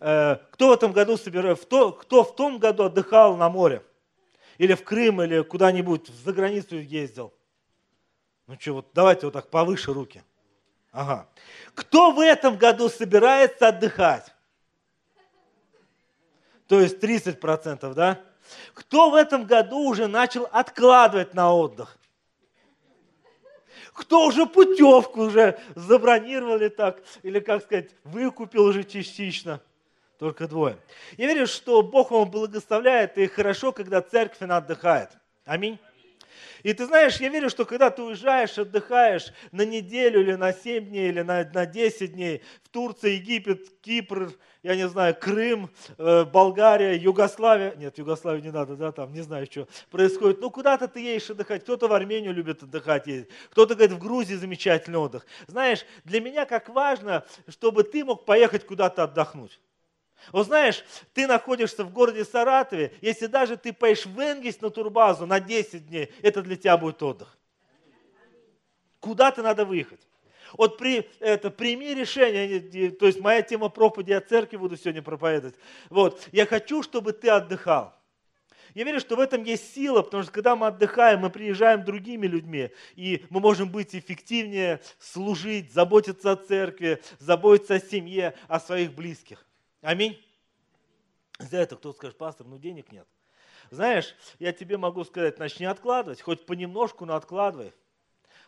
э, кто в этом году собирал, кто, в том году отдыхал на море? Или в Крым, или куда-нибудь за границу ездил? Ну что, вот давайте вот так повыше руки. Ага. Кто в этом году собирается отдыхать? То есть 30%, да? Кто в этом году уже начал откладывать на отдых? Кто уже путевку уже забронировали так, или, как сказать, выкупил уже частично? Только двое. Я верю, что Бог вам благословляет, и хорошо, когда церковь она отдыхает. Аминь. И ты знаешь, я верю, что когда ты уезжаешь, отдыхаешь на неделю или на 7 дней, или на, на 10 дней в Турции, Египет, Кипр, я не знаю, Крым, э, Болгария, Югославия. Нет, Югославию не надо, да, там, не знаю, что происходит. Ну, куда-то ты едешь отдыхать. Кто-то в Армению любит отдыхать ездить. Кто-то говорит, в Грузии замечательный отдых. Знаешь, для меня как важно, чтобы ты мог поехать куда-то отдохнуть. Вот знаешь, ты находишься в городе Саратове, если даже ты поедешь в Энгельс на турбазу на 10 дней, это для тебя будет отдых. Куда-то надо выехать. Вот при, это, прими решение, то есть моя тема проповеди о церкви буду сегодня проповедовать. Вот, я хочу, чтобы ты отдыхал. Я верю, что в этом есть сила, потому что когда мы отдыхаем, мы приезжаем другими людьми, и мы можем быть эффективнее, служить, заботиться о церкви, заботиться о семье, о своих близких. Аминь. За это кто скажет, пастор, ну денег нет. Знаешь, я тебе могу сказать, начни откладывать, хоть понемножку, но откладывай.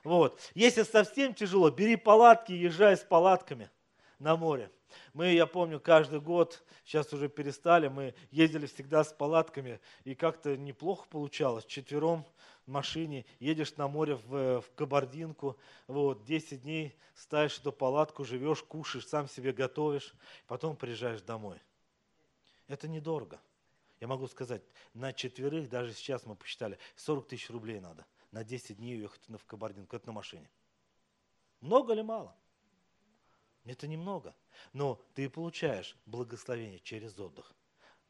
Вот. Если совсем тяжело, бери палатки, езжай с палатками на море. Мы, я помню, каждый год, сейчас уже перестали, мы ездили всегда с палатками, и как-то неплохо получалось. Четвером в машине, едешь на море в, в Кабардинку, вот, 10 дней ставишь эту палатку, живешь, кушаешь, сам себе готовишь, потом приезжаешь домой. Это недорого. Я могу сказать, на четверых, даже сейчас мы посчитали, 40 тысяч рублей надо на 10 дней уехать в Кабардинку, это на машине. Много или мало? Это немного. Но ты получаешь благословение через отдых.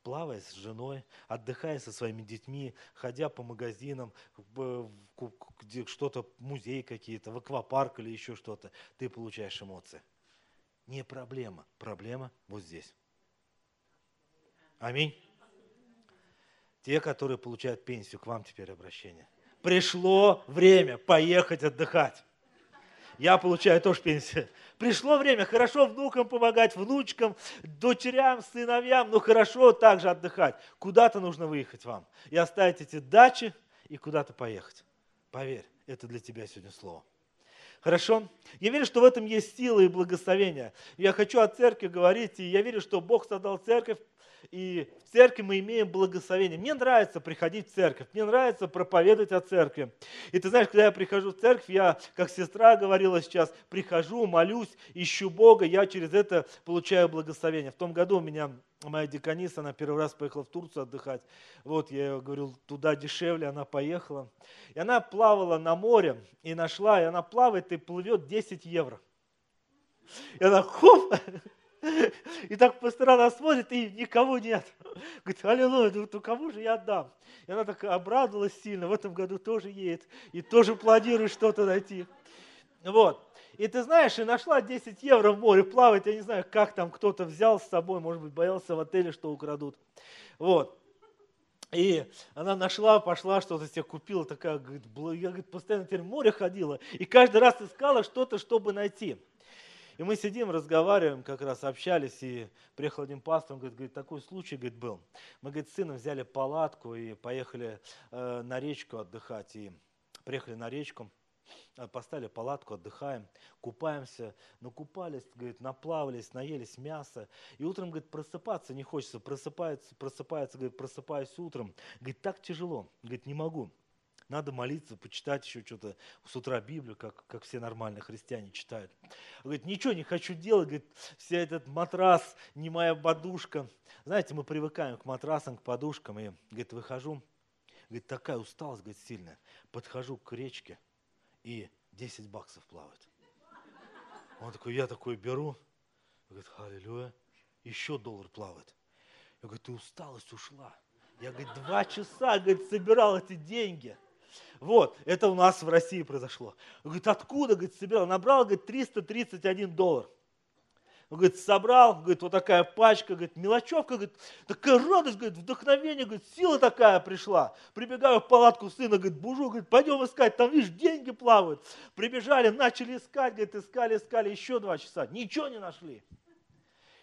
Плавая с женой, отдыхая со своими детьми, ходя по магазинам, где что-то, музей какие-то, в аквапарк или еще что-то, ты получаешь эмоции. Не проблема. Проблема вот здесь. Аминь. Те, которые получают пенсию, к вам теперь обращение пришло время поехать отдыхать. Я получаю тоже пенсию. Пришло время хорошо внукам помогать, внучкам, дочерям, сыновьям, но хорошо также отдыхать. Куда-то нужно выехать вам. И оставить эти дачи и куда-то поехать. Поверь, это для тебя сегодня слово. Хорошо? Я верю, что в этом есть сила и благословение. Я хочу о церкви говорить, и я верю, что Бог создал церковь и в церкви мы имеем благословение. Мне нравится приходить в церковь, мне нравится проповедовать о церкви. И ты знаешь, когда я прихожу в церковь, я, как сестра говорила сейчас, прихожу, молюсь, ищу Бога, я через это получаю благословение. В том году у меня моя деканиса, она первый раз поехала в Турцию отдыхать. Вот я говорю, туда дешевле, она поехала. И она плавала на море и нашла, и она плавает и плывет 10 евро. И она хоп, и так по сторонам смотрит, и никого нет. Говорит, аллилуйя, ну кому же я отдам? И она так обрадовалась сильно, в этом году тоже едет, и тоже планирует что-то найти. Вот. И ты знаешь, и нашла 10 евро в море плавать, я не знаю, как там кто-то взял с собой, может быть, боялся в отеле, что украдут. Вот. И она нашла, пошла, что-то себе купила, такая, говорит, я говорит, постоянно теперь в море ходила, и каждый раз искала что-то, чтобы найти. И мы сидим, разговариваем, как раз общались, и приехал один пастор, он говорит, говорит такой случай говорит, был. Мы, говорит, с сыном взяли палатку и поехали э, на речку отдыхать. И приехали на речку, э, поставили палатку, отдыхаем, купаемся, накупались, говорит, наплавались, наелись мяса. И утром, говорит, просыпаться не хочется, просыпается, просыпается, говорит, просыпаюсь утром. Говорит, так тяжело, говорит, не могу. Надо молиться, почитать еще что-то с утра Библию, как, как все нормальные христиане читают. Он говорит, ничего не хочу делать, говорит, вся этот матрас, не моя подушка. Знаете, мы привыкаем к матрасам, к подушкам, и, говорит, выхожу, говорит, такая усталость, говорит, сильная. Подхожу к речке, и 10 баксов плавает. Он такой, я такой беру, говорит, аллилуйя, еще доллар плавает. Я говорю, ты усталость ушла. Я, говорит, два часа, говорит, собирал эти деньги. Вот, это у нас в России произошло. Говорит, откуда, говорит, собирал? Набрал, говорит, 331 доллар. Он говорит, собрал, говорит, вот такая пачка, говорит, мелочевка, говорит, такая радость, говорит, вдохновение, говорит, сила такая пришла. Прибегаю в палатку сына, говорит, бужу, говорит, пойдем искать, там, видишь, деньги плавают. Прибежали, начали искать, говорит, искали, искали, еще два часа, ничего не нашли.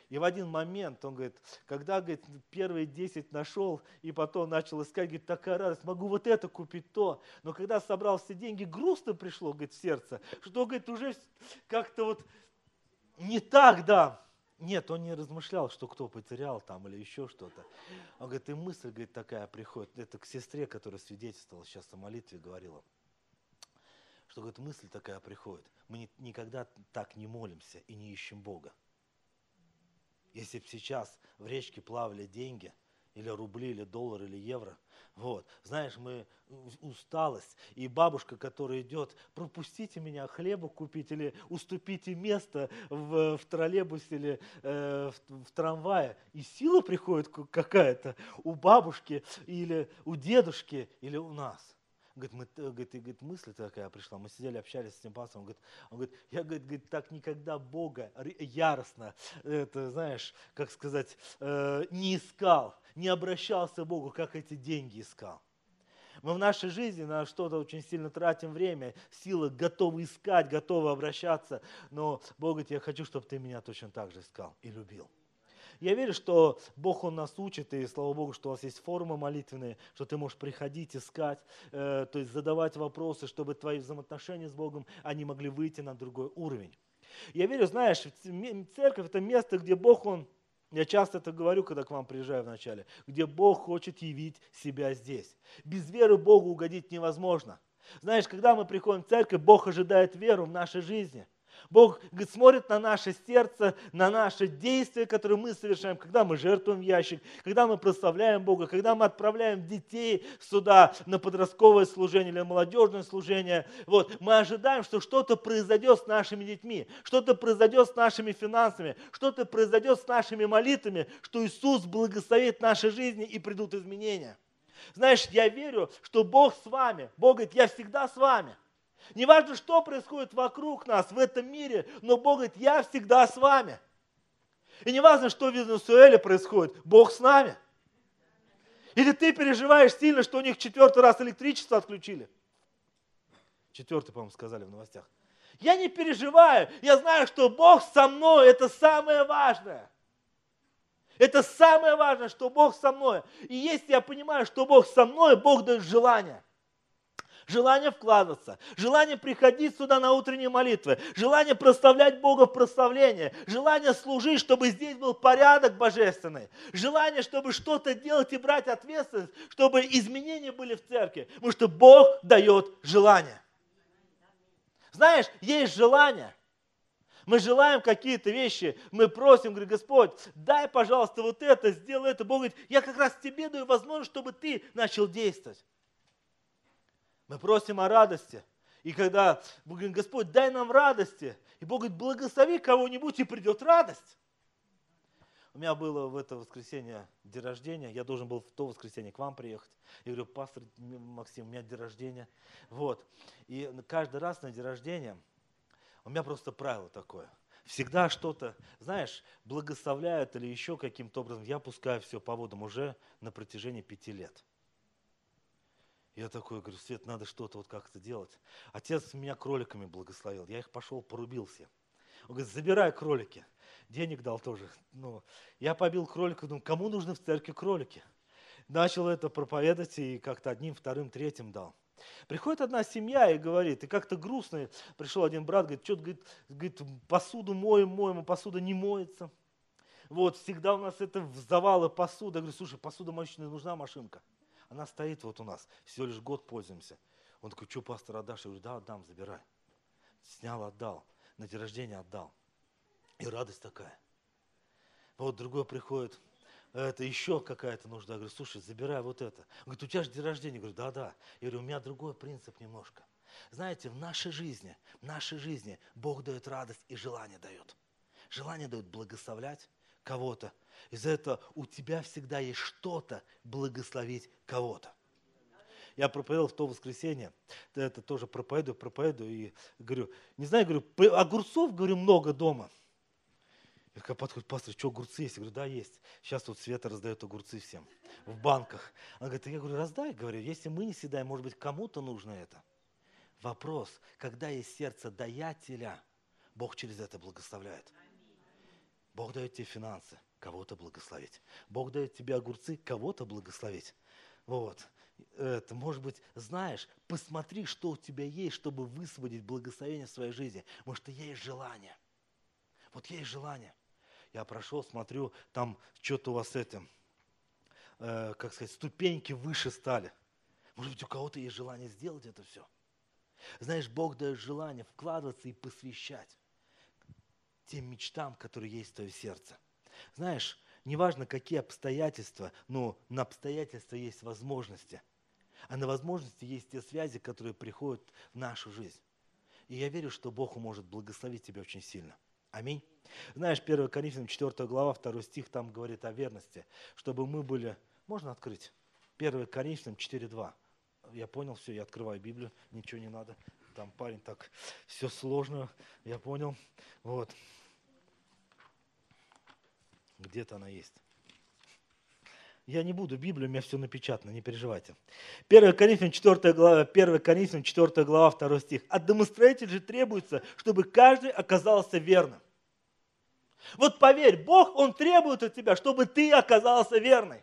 И в один момент он говорит, когда говорит, первые 10 нашел, и потом начал искать, говорит, такая радость, могу вот это купить, то. Но когда собрал все деньги, грустно пришло, говорит, в сердце, что, говорит, уже как-то вот не так, да. Нет, он не размышлял, что кто потерял там или еще что-то. Он говорит, и мысль, говорит, такая приходит. Это к сестре, которая свидетельствовала сейчас о молитве, говорила. Что, говорит, мысль такая приходит. Мы никогда так не молимся и не ищем Бога. Если бы сейчас в речке плавали деньги, или рубли, или доллар, или евро, вот, знаешь, мы усталость, и бабушка, которая идет, пропустите меня хлеба купить, или уступите место в, в троллейбусе или э, в, в трамвае, и сила приходит какая-то у бабушки, или у дедушки, или у нас – говорит, мы, говорит, и, говорит, мысль такая пришла, мы сидели, общались с этим пастором, он говорит, он говорит, я говорит, говорит, так никогда Бога яростно, это, знаешь, как сказать, э, не искал, не обращался к Богу, как эти деньги искал. Мы в нашей жизни на что-то очень сильно тратим время, силы, готовы искать, готовы обращаться, но Бог говорит, я хочу, чтобы ты меня точно так же искал и любил. Я верю, что Бог, Он нас учит, и слава Богу, что у вас есть форумы молитвенные, что ты можешь приходить, искать, э, то есть задавать вопросы, чтобы твои взаимоотношения с Богом, они могли выйти на другой уровень. Я верю, знаешь, церковь – это место, где Бог, Он, я часто это говорю, когда к вам приезжаю вначале, где Бог хочет явить себя здесь. Без веры Богу угодить невозможно. Знаешь, когда мы приходим в церковь, Бог ожидает веру в нашей жизни – Бог говорит, смотрит на наше сердце, на наши действия, которые мы совершаем, когда мы жертвуем ящик, когда мы прославляем Бога, когда мы отправляем детей сюда на подростковое служение или молодежное служение. Вот, мы ожидаем, что что-то произойдет с нашими детьми, что-то произойдет с нашими финансами, что-то произойдет с нашими молитвами, что Иисус благословит наши жизни и придут изменения. Знаешь, я верю, что Бог с вами. Бог говорит, я всегда с вами. Не важно, что происходит вокруг нас, в этом мире, но Бог говорит, я всегда с вами. И не важно, что в Венесуэле происходит, Бог с нами. Или ты переживаешь сильно, что у них четвертый раз электричество отключили. Четвертый, по-моему, сказали в новостях. Я не переживаю, я знаю, что Бог со мной, это самое важное. Это самое важное, что Бог со мной. И если я понимаю, что Бог со мной, Бог дает желание желание вкладываться, желание приходить сюда на утренние молитвы, желание прославлять Бога в прославление, желание служить, чтобы здесь был порядок божественный, желание, чтобы что-то делать и брать ответственность, чтобы изменения были в церкви, потому что Бог дает желание. Знаешь, есть желание. Мы желаем какие-то вещи, мы просим, говорит, Господь, дай, пожалуйста, вот это, сделай это. Бог говорит, я как раз тебе даю возможность, чтобы ты начал действовать. Мы просим о радости. И когда мы говорим, Господь, дай нам радости. И Бог говорит, благослови кого-нибудь, и придет радость. У меня было в это воскресенье день рождения. Я должен был в то воскресенье к вам приехать. Я говорю, пастор Максим, у меня день рождения. Вот. И каждый раз на день рождения у меня просто правило такое. Всегда что-то, знаешь, благословляют или еще каким-то образом. Я пускаю все по водам уже на протяжении пяти лет. Я такой говорю, Свет, надо что-то вот как-то делать. Отец меня кроликами благословил. Я их пошел, порубил все. Он говорит, забирай кролики. Денег дал тоже. Ну, я побил кролика, думаю, кому нужны в церкви кролики? Начал это проповедовать и как-то одним, вторым, третьим дал. Приходит одна семья и говорит, и как-то грустно, пришел один брат, говорит, что-то, говорит, говорит, посуду моем, моем, а посуда не моется. Вот, всегда у нас это завалы посуда. Я говорю, слушай, посуда моечная нужна машинка. Она стоит вот у нас, всего лишь год пользуемся. Он такой, что, пастор, отдашь? Я говорю, да, отдам, забирай. Снял, отдал. На день рождения отдал. И радость такая. Вот другой приходит, это еще какая-то нужда. Я говорю, слушай, забирай вот это. Он говорит, у тебя же день рождения. Я говорю, да, да. Я говорю, у меня другой принцип немножко. Знаете, в нашей жизни, в нашей жизни Бог дает радость и желание дает. Желание дает благословлять кого-то, из-за этого у тебя всегда есть что-то благословить кого-то. Я проповедовал в то воскресенье, это тоже проповедую, проповедую, и говорю, не знаю, говорю, огурцов, говорю, много дома. Я подходит, пастор, что, огурцы есть? Я говорю, да, есть. Сейчас тут Света раздает огурцы всем в банках. Она говорит, я говорю, раздай, говорю, если мы не съедаем, может быть, кому-то нужно это. Вопрос, когда есть сердце даятеля, Бог через это благословляет. Бог дает тебе финансы, кого-то благословить. Бог дает тебе огурцы, кого-то благословить. Вот. Это, может быть, знаешь, посмотри, что у тебя есть, чтобы высвободить благословение в своей жизни. Может, и есть желание. Вот есть желание. Я прошел, смотрю, там что-то у вас это, э, как сказать, ступеньки выше стали. Может быть, у кого-то есть желание сделать это все. Знаешь, Бог дает желание вкладываться и посвящать тем мечтам, которые есть в твоем сердце. Знаешь, неважно, какие обстоятельства, но на обстоятельства есть возможности. А на возможности есть те связи, которые приходят в нашу жизнь. И я верю, что Бог может благословить тебя очень сильно. Аминь. Знаешь, 1 Коринфянам 4 глава, 2 стих там говорит о верности, чтобы мы были... Можно открыть? 1 Коринфянам 4.2. Я понял, все, я открываю Библию, ничего не надо. Там парень так, все сложно, я понял. Вот. Где-то она есть. Я не буду Библию, у меня все напечатано, не переживайте. 1 Коринфянам 4 глава, 1 Коринфянам 4 глава, 2 стих. От домостроителя же требуется, чтобы каждый оказался верным. Вот поверь, Бог, Он требует от тебя, чтобы ты оказался верной.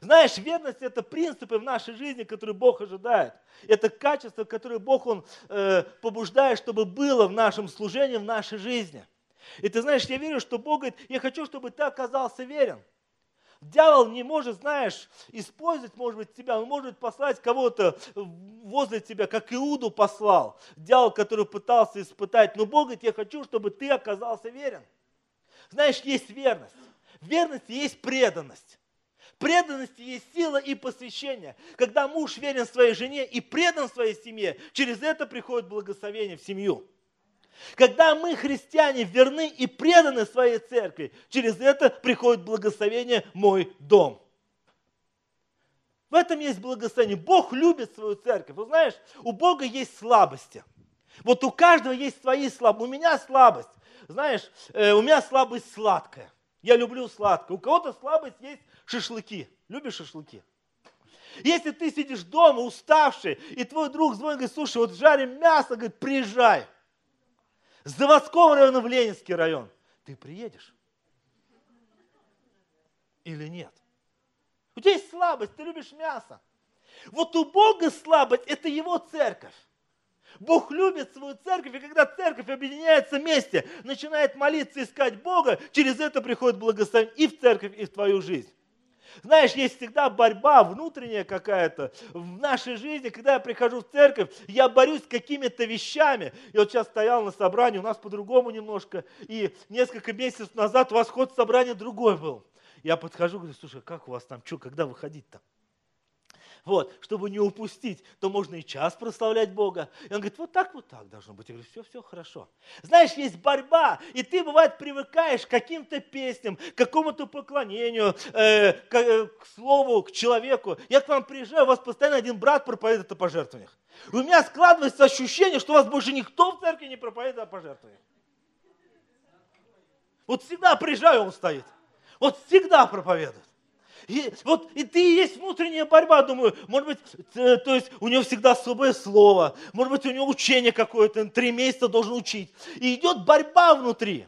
Знаешь, верность – это принципы в нашей жизни, которые Бог ожидает. Это качество, которое Бог Он, э, побуждает, чтобы было в нашем служении, в нашей жизни. И ты знаешь, я верю, что Бог говорит, я хочу, чтобы ты оказался верен. Дьявол не может, знаешь, использовать, может быть, тебя, он может послать кого-то возле тебя, как Иуду послал. Дьявол, который пытался испытать. Но Бог говорит, я хочу, чтобы ты оказался верен. Знаешь, есть верность. В верности есть преданность. Преданности есть сила и посвящение. Когда муж верен своей жене и предан своей семье, через это приходит благословение в семью. Когда мы, христиане, верны и преданы своей церкви, через это приходит благословение «мой дом». В этом есть благословение. Бог любит свою церковь. Вы знаешь, у Бога есть слабости. Вот у каждого есть свои слабости. У меня слабость. Знаешь, э, у меня слабость сладкая. Я люблю сладкое. У кого-то слабость есть шашлыки. Любишь шашлыки? Если ты сидишь дома уставший, и твой друг звонит, говорит, слушай, вот жарим мясо, говорит, приезжай с заводского района в Ленинский район, ты приедешь? Или нет? У тебя есть слабость, ты любишь мясо. Вот у Бога слабость – это Его церковь. Бог любит свою церковь, и когда церковь объединяется вместе, начинает молиться, искать Бога, через это приходит благословение и в церковь, и в твою жизнь. Знаешь, есть всегда борьба внутренняя какая-то в нашей жизни. Когда я прихожу в церковь, я борюсь с какими-то вещами. Я вот сейчас стоял на собрании, у нас по-другому немножко. И несколько месяцев назад у вас ход собрания другой был. Я подхожу, говорю, слушай, как у вас там, что, когда выходить-то? Вот, чтобы не упустить, то можно и час прославлять Бога. И он говорит, вот так, вот так должно быть. Я говорю, все, все хорошо. Знаешь, есть борьба, и ты, бывает, привыкаешь к каким-то песням, к какому-то поклонению, э, к, э, к слову, к человеку. Я к вам приезжаю, у вас постоянно один брат проповедует о пожертвованиях. И у меня складывается ощущение, что у вас больше никто в церкви не проповедует о пожертвованиях. Вот всегда приезжаю, он стоит. Вот всегда проповедует. И, вот и ты есть внутренняя борьба, думаю, может быть, то есть у него всегда особое слово, может быть, у него учение какое-то, три месяца должен учить. И идет борьба внутри.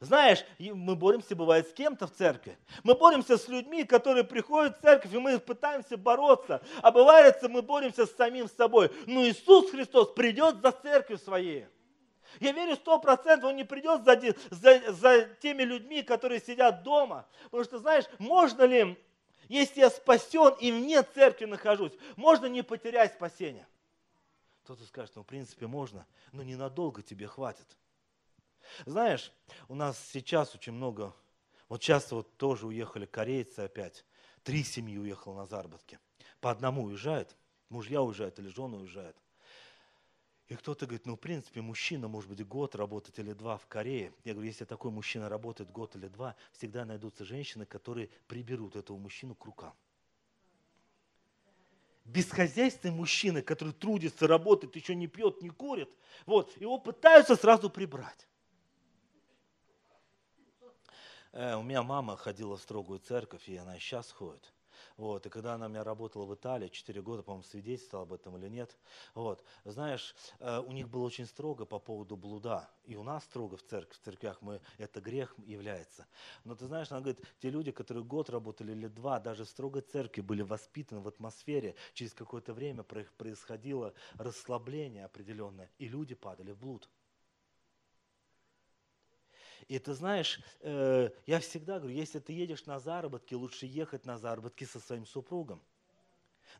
Знаешь, мы боремся, бывает, с кем-то в церкви. Мы боремся с людьми, которые приходят в церковь, и мы пытаемся бороться. А бывает, мы боремся с самим собой. Но Иисус Христос придет за церковь своей. Я верю сто процентов, он не придет за, за, за теми людьми, которые сидят дома. Потому что, знаешь, можно ли если я спасен и вне церкви нахожусь, можно не потерять спасение. Кто-то скажет, ну в принципе можно, но ненадолго тебе хватит. Знаешь, у нас сейчас очень много, вот часто вот тоже уехали корейцы опять, три семьи уехало на заработки. По одному уезжают, мужья уезжают или жены уезжают. И кто-то говорит, ну, в принципе, мужчина, может быть, год работать или два в Корее. Я говорю, если такой мужчина работает год или два, всегда найдутся женщины, которые приберут этого мужчину к рукам. Бесхозяйственный мужчина, который трудится, работает, еще не пьет, не курит, вот, его пытаются сразу прибрать. Э, у меня мама ходила в строгую церковь, и она сейчас ходит. Вот, и когда она у меня работала в Италии, 4 года, по-моему, свидетельствовала об этом или нет, вот, знаешь, э, у них было очень строго по поводу блуда. И у нас строго в церкви, в церквях мы, это грех является. Но ты знаешь, она говорит, те люди, которые год работали или два, даже в строгой церкви были воспитаны в атмосфере, через какое-то время происходило расслабление определенное, и люди падали в блуд. И ты знаешь, э, я всегда говорю, если ты едешь на заработки, лучше ехать на заработки со своим супругом.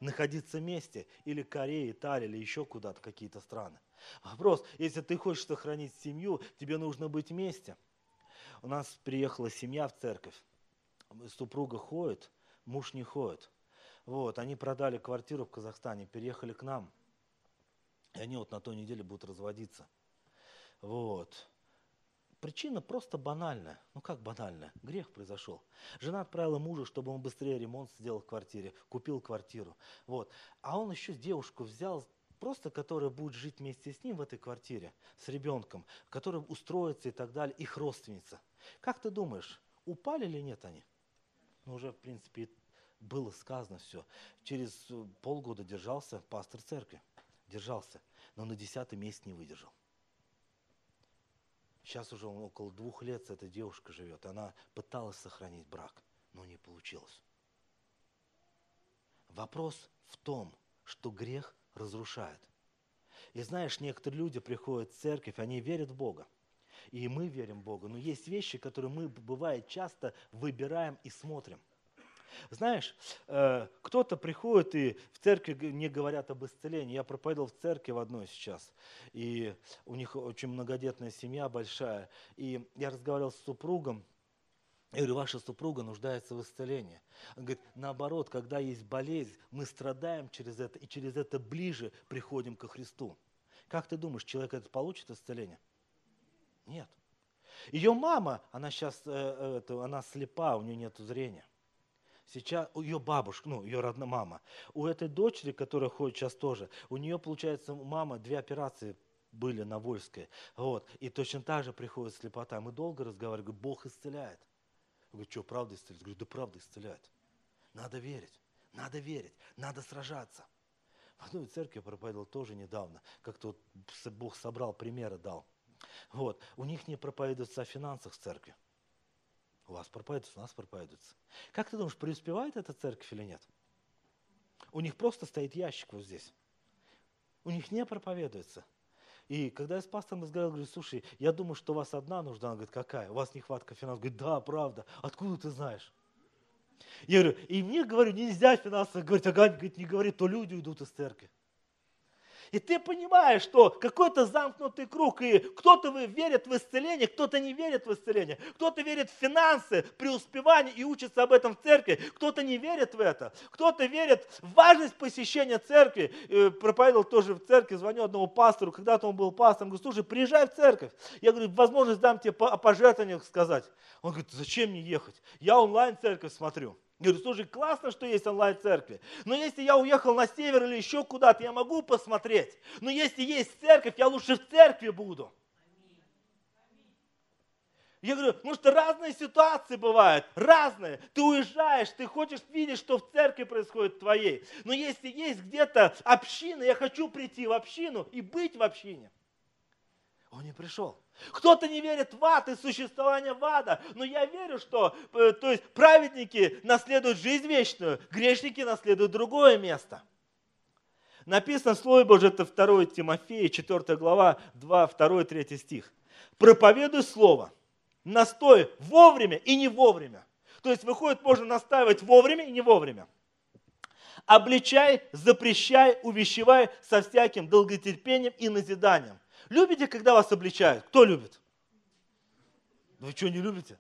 Находиться вместе, или Корея, Италия, или еще куда-то, какие-то страны. Вопрос, если ты хочешь сохранить семью, тебе нужно быть вместе. У нас приехала семья в церковь. Супруга ходит, муж не ходит. Вот, они продали квартиру в Казахстане, переехали к нам. И они вот на той неделе будут разводиться. Вот. Причина просто банальная. Ну как банальная? Грех произошел. Жена отправила мужа, чтобы он быстрее ремонт сделал в квартире, купил квартиру. Вот. А он еще девушку взял, просто которая будет жить вместе с ним в этой квартире, с ребенком, которая устроится и так далее, их родственница. Как ты думаешь, упали или нет они? Ну уже, в принципе, было сказано все. Через полгода держался пастор церкви. Держался. Но на десятый месяц не выдержал. Сейчас уже он около двух лет с этой девушкой живет. Она пыталась сохранить брак, но не получилось. Вопрос в том, что грех разрушает. И знаешь, некоторые люди приходят в церковь, они верят в Бога. И мы верим в Бога. Но есть вещи, которые мы, бывает, часто выбираем и смотрим – знаешь, э, кто-то приходит и в церкви не говорят об исцелении. Я проповедовал в церкви в одной сейчас, и у них очень многодетная семья большая. И я разговаривал с супругом, я говорю, ваша супруга нуждается в исцелении. Он говорит, наоборот, когда есть болезнь, мы страдаем через это, и через это ближе приходим ко Христу. Как ты думаешь, человек это получит исцеление? Нет. Ее мама, она сейчас, э, это, она слепа, у нее нет зрения. Сейчас ее бабушка, ну, ее родная мама. У этой дочери, которая ходит сейчас тоже, у нее, получается, мама две операции были на Вольской. Вот. И точно так же приходит слепота. Мы долго разговаривали, говорю, Бог исцеляет. Я говорю, что, правда исцеляет? Я говорю, да правда исцеляет. Надо верить, надо верить, надо сражаться. В одной церкви я проповедовал тоже недавно. Как-то вот Бог собрал примеры, дал. Вот. У них не проповедуется о финансах в церкви. У вас проповедуется, у нас проповедуется. Как ты думаешь, преуспевает эта церковь или нет? У них просто стоит ящик вот здесь. У них не проповедуется. И когда я с пастором разговаривал, говорю, слушай, я думаю, что у вас одна нужда. Он говорит, какая? У вас нехватка финансов. Говорит, да, правда. Откуда ты знаешь? Я говорю, и мне, говорю, нельзя финансово говорить, ага, говорит, не говори, то люди уйдут из церкви. И ты понимаешь, что какой-то замкнутый круг, и кто-то верит в исцеление, кто-то не верит в исцеление, кто-то верит в финансы, преуспевание и учится об этом в церкви, кто-то не верит в это, кто-то верит в важность посещения церкви. И проповедовал тоже в церкви, звоню одному пастору, когда-то он был пастором, говорю, слушай, приезжай в церковь. Я говорю, возможность дам тебе о пожертвованиях сказать. Он говорит, зачем мне ехать? Я онлайн церковь смотрю. Говорю, слушай, классно, что есть онлайн-церкви. Но если я уехал на север или еще куда-то, я могу посмотреть. Но если есть церковь, я лучше в церкви буду. Я говорю, ну что разные ситуации бывают, разные. Ты уезжаешь, ты хочешь видеть, что в церкви происходит твоей. Но если есть где-то община, я хочу прийти в общину и быть в общине. Он не пришел. Кто-то не верит в ад и существование в ада, но я верю, что э, то есть, праведники наследуют жизнь вечную, грешники наследуют другое место. Написано в Слове Божьем, это 2 Тимофея, 4 глава, 2, 2, 3 стих. Проповедуй Слово, настой вовремя и не вовремя. То есть выходит, можно настаивать вовремя и не вовремя. Обличай, запрещай, увещевай со всяким долготерпением и назиданием Любите, когда вас обличают? Кто любит? Вы что, не любите?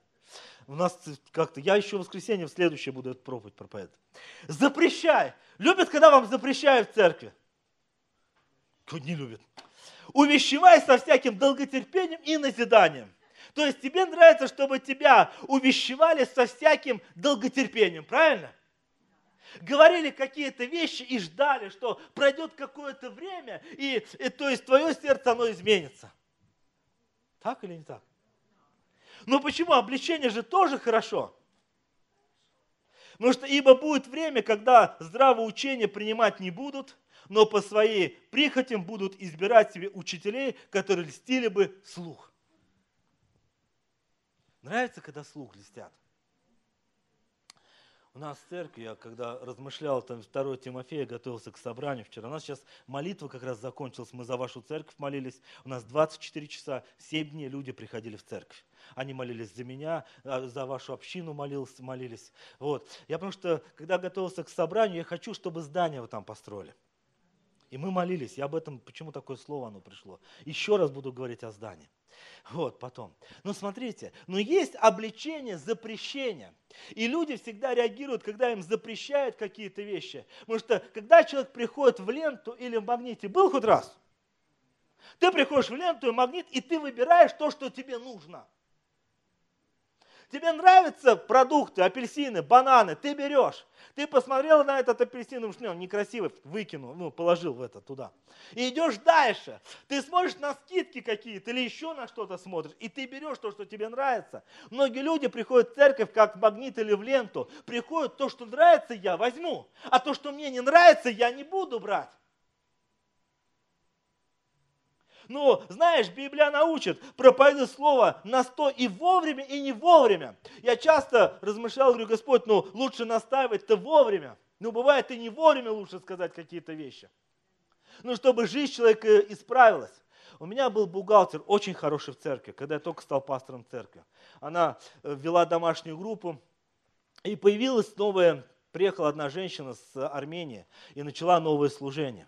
У нас как-то, я еще в воскресенье в следующее буду эту проповедь проповедовать. Запрещай. Любят, когда вам запрещают в церкви? Кто не любит? Увещевай со всяким долготерпением и назиданием. То есть тебе нравится, чтобы тебя увещевали со всяким долготерпением, правильно? Говорили какие-то вещи и ждали, что пройдет какое-то время, и, и то есть твое сердце, оно изменится. Так или не так? Но почему? Обличение же тоже хорошо. Потому что ибо будет время, когда здравое учение принимать не будут, но по своей прихотям будут избирать себе учителей, которые льстили бы слух. Нравится, когда слух льстят? У нас в церкви, я когда размышлял, там 2 Тимофея, готовился к собранию вчера, у нас сейчас молитва как раз закончилась, мы за вашу церковь молились, у нас 24 часа, 7 дней люди приходили в церковь. Они молились за меня, а, за вашу общину молились, молились. Вот. Я потому что, когда готовился к собранию, я хочу, чтобы здание вы там построили. И мы молились, я об этом, почему такое слово оно пришло. Еще раз буду говорить о здании. Вот, потом. Но смотрите, но есть обличение, запрещение. И люди всегда реагируют, когда им запрещают какие-то вещи. Потому что, когда человек приходит в ленту или в магните, был хоть раз? Ты приходишь в ленту и магнит, и ты выбираешь то, что тебе нужно. Тебе нравятся продукты, апельсины, бананы, ты берешь. Ты посмотрел на этот апельсин, думаешь, не, он некрасивый, выкинул, ну, положил в это туда. И идешь дальше. Ты смотришь на скидки какие-то или еще на что-то смотришь, и ты берешь то, что тебе нравится. Многие люди приходят в церковь как в магнит или в ленту. Приходят, то, что нравится, я возьму. А то, что мне не нравится, я не буду брать. Ну, знаешь, Библия научит проповедовать слово на сто и вовремя, и не вовремя. Я часто размышлял, говорю, Господь, ну лучше настаивать-то вовремя. Ну, бывает и не вовремя лучше сказать какие-то вещи. Ну, чтобы жизнь человека исправилась. У меня был бухгалтер, очень хороший в церкви, когда я только стал пастором церкви. Она э, вела домашнюю группу, и появилась новая, приехала одна женщина с Армении и начала новое служение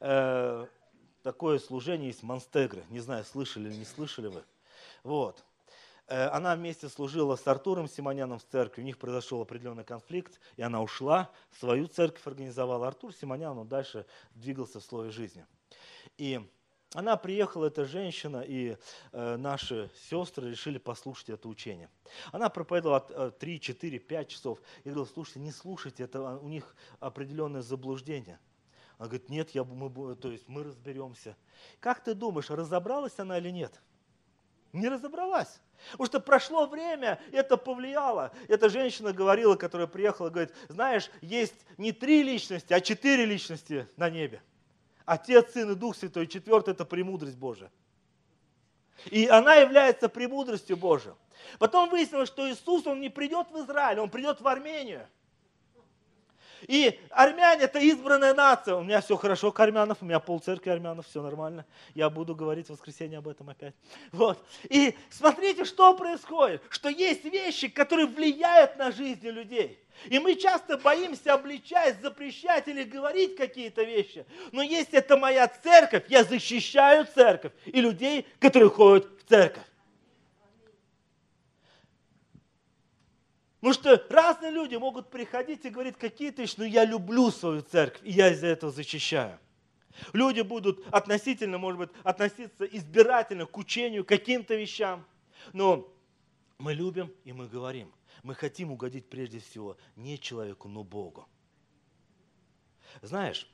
э, такое служение есть Монстегры. Не знаю, слышали или не слышали вы. Вот. Э, она вместе служила с Артуром Симоняном в церкви, у них произошел определенный конфликт, и она ушла, свою церковь организовала. Артур Симонян, он дальше двигался в слове жизни. И она приехала, эта женщина, и э, наши сестры решили послушать это учение. Она проповедовала э, 3, 4, 5 часов. И говорила, слушайте, не слушайте, это у них определенное заблуждение – она говорит, нет, я, мы, то есть мы разберемся. Как ты думаешь, разобралась она или нет? Не разобралась. Потому что прошло время, это повлияло. Эта женщина говорила, которая приехала, говорит, знаешь, есть не три личности, а четыре личности на небе. Отец, Сын и Дух Святой. Четвертый – это премудрость Божия. И она является премудростью Божией. Потом выяснилось, что Иисус, Он не придет в Израиль, Он придет в Армению. И армяне это избранная нация. У меня все хорошо к армянам, у меня полцеркви армянов, все нормально. Я буду говорить в воскресенье об этом опять. Вот. И смотрите, что происходит. Что есть вещи, которые влияют на жизнь людей. И мы часто боимся обличать, запрещать или говорить какие-то вещи. Но если это моя церковь, я защищаю церковь и людей, которые ходят в церковь. Потому что разные люди могут приходить и говорить какие-то вещи, но я люблю свою церковь, и я из-за этого защищаю. Люди будут относительно, может быть, относиться избирательно к учению, к каким-то вещам. Но мы любим и мы говорим. Мы хотим угодить прежде всего не человеку, но Богу. Знаешь,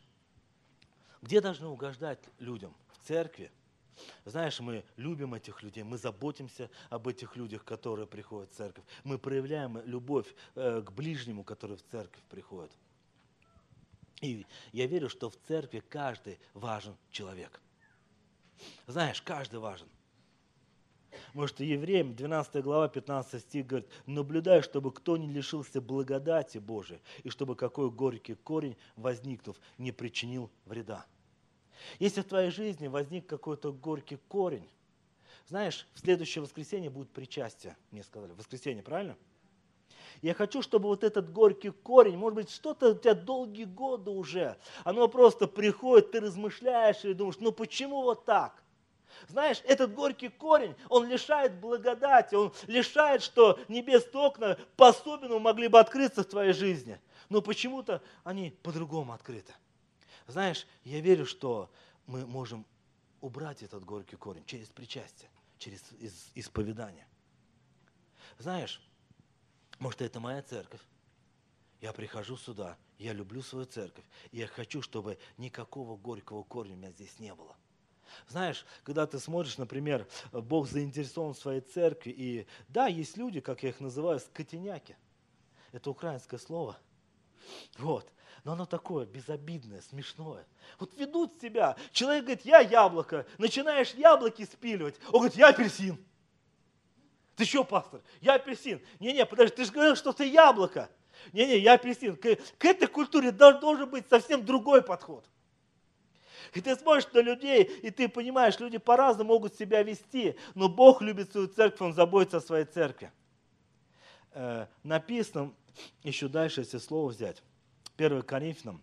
где должны угождать людям? В церкви, знаешь, мы любим этих людей, мы заботимся об этих людях, которые приходят в церковь. Мы проявляем любовь э, к ближнему, который в церковь приходит. И я верю, что в церкви каждый важен человек. Знаешь, каждый важен. Может, Евреям, 12 глава, 15 стих говорит, наблюдай, чтобы кто не лишился благодати Божией, и чтобы какой горький корень, возникнув, не причинил вреда. Если в твоей жизни возник какой-то горький корень, знаешь, в следующее воскресенье будет причастие, мне сказали. Воскресенье, правильно? Я хочу, чтобы вот этот горький корень, может быть, что-то у тебя долгие годы уже, оно просто приходит, ты размышляешь и думаешь, ну почему вот так? Знаешь, этот горький корень, он лишает благодати, он лишает, что небесные окна по-особенному могли бы открыться в твоей жизни. Но почему-то они по-другому открыты. Знаешь, я верю, что мы можем убрать этот горький корень через причастие, через исповедание. Знаешь, может, это моя церковь. Я прихожу сюда, я люблю свою церковь, и я хочу, чтобы никакого горького корня у меня здесь не было. Знаешь, когда ты смотришь, например, Бог заинтересован в своей церкви, и да, есть люди, как я их называю, скотиняки. Это украинское слово. Вот. Но оно такое безобидное, смешное. Вот ведут себя. Человек говорит, я яблоко. Начинаешь яблоки спиливать. Он говорит, я апельсин. Ты что, пастор? Я апельсин. Не-не, подожди, ты же говорил, что ты яблоко. Не-не, я апельсин. К, к этой культуре должен быть совсем другой подход. И ты смотришь на людей, и ты понимаешь, люди по-разному могут себя вести, но Бог любит свою церковь, Он заботится о своей церкви. Э, написано, еще дальше, если слово взять, 1 Коринфянам,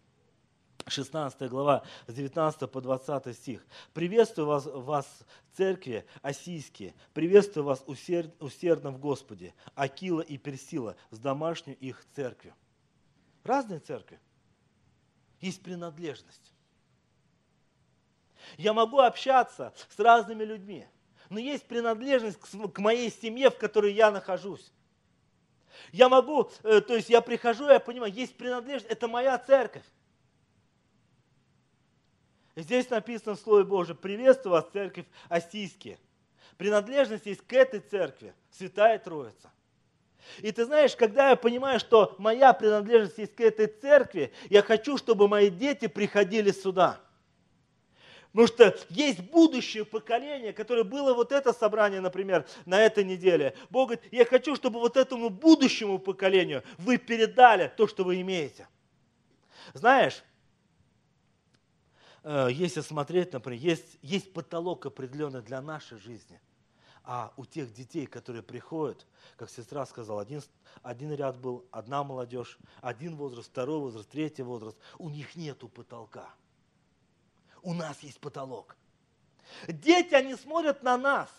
16 глава, с 19 по 20 стих. «Приветствую вас, вас церкви осийские, приветствую вас усерд, усердно в Господе, Акила и Персила, с домашней их церковью». Разные церкви. Есть принадлежность. Я могу общаться с разными людьми, но есть принадлежность к моей семье, в которой я нахожусь. Я могу, э, то есть я прихожу, я понимаю, есть принадлежность, это моя церковь. Здесь написано в Слове Божьем, приветствую вас, церковь Осийские. Принадлежность есть к этой церкви, Святая Троица. И ты знаешь, когда я понимаю, что моя принадлежность есть к этой церкви, я хочу, чтобы мои дети приходили сюда. Потому что есть будущее поколение, которое было вот это собрание, например, на этой неделе. Бог говорит, я хочу, чтобы вот этому будущему поколению вы передали то, что вы имеете. Знаешь, Э, если смотреть, например, есть, есть потолок определенный для нашей жизни. А у тех детей, которые приходят, как сестра сказала, один, один ряд был, одна молодежь, один возраст, второй возраст, третий возраст, у них нету потолка. У нас есть потолок. Дети, они смотрят на нас,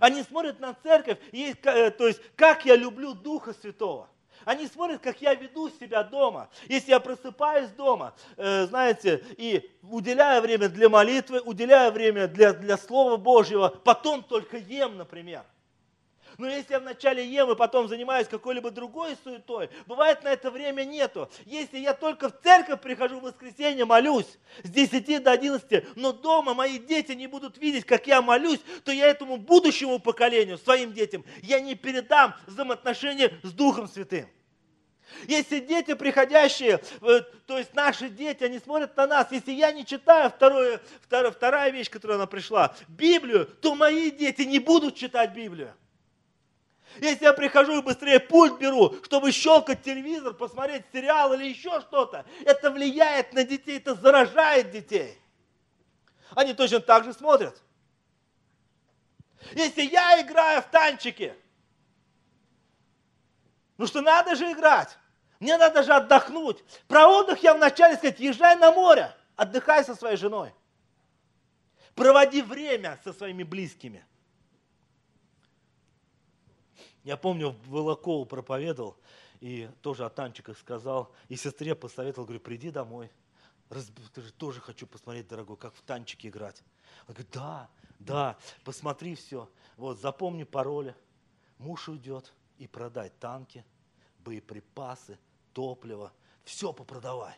они смотрят на церковь, и, э, то есть, как я люблю Духа Святого. Они смотрят, как я веду себя дома. Если я просыпаюсь дома, э, знаете, и уделяю время для молитвы, уделяю время для, для Слова Божьего, потом только ем, например. Но если я вначале ем и потом занимаюсь какой-либо другой суетой, бывает на это время нету. Если я только в церковь прихожу в воскресенье, молюсь с 10 до 11, но дома мои дети не будут видеть, как я молюсь, то я этому будущему поколению, своим детям, я не передам взаимоотношения с Духом Святым. Если дети приходящие, э, то есть наши дети, они смотрят на нас. Если я не читаю второе, второе, вторая вещь, которая она пришла, Библию, то мои дети не будут читать Библию. Если я прихожу и быстрее пульт беру, чтобы щелкать телевизор, посмотреть сериал или еще что-то, это влияет на детей, это заражает детей. Они точно так же смотрят. Если я играю в танчики, ну что надо же играть. Мне надо же отдохнуть. Про отдых я вначале сказать, езжай на море, отдыхай со своей женой. Проводи время со своими близкими. Я помню, в Волокову проповедовал, и тоже о танчиках сказал, и сестре посоветовал, говорю, приди домой. Же тоже хочу посмотреть, дорогой, как в танчики играть. Он говорит, да, да, посмотри все. Вот, запомни пароли. Муж уйдет, и продай танки, боеприпасы, топливо, все попродавай.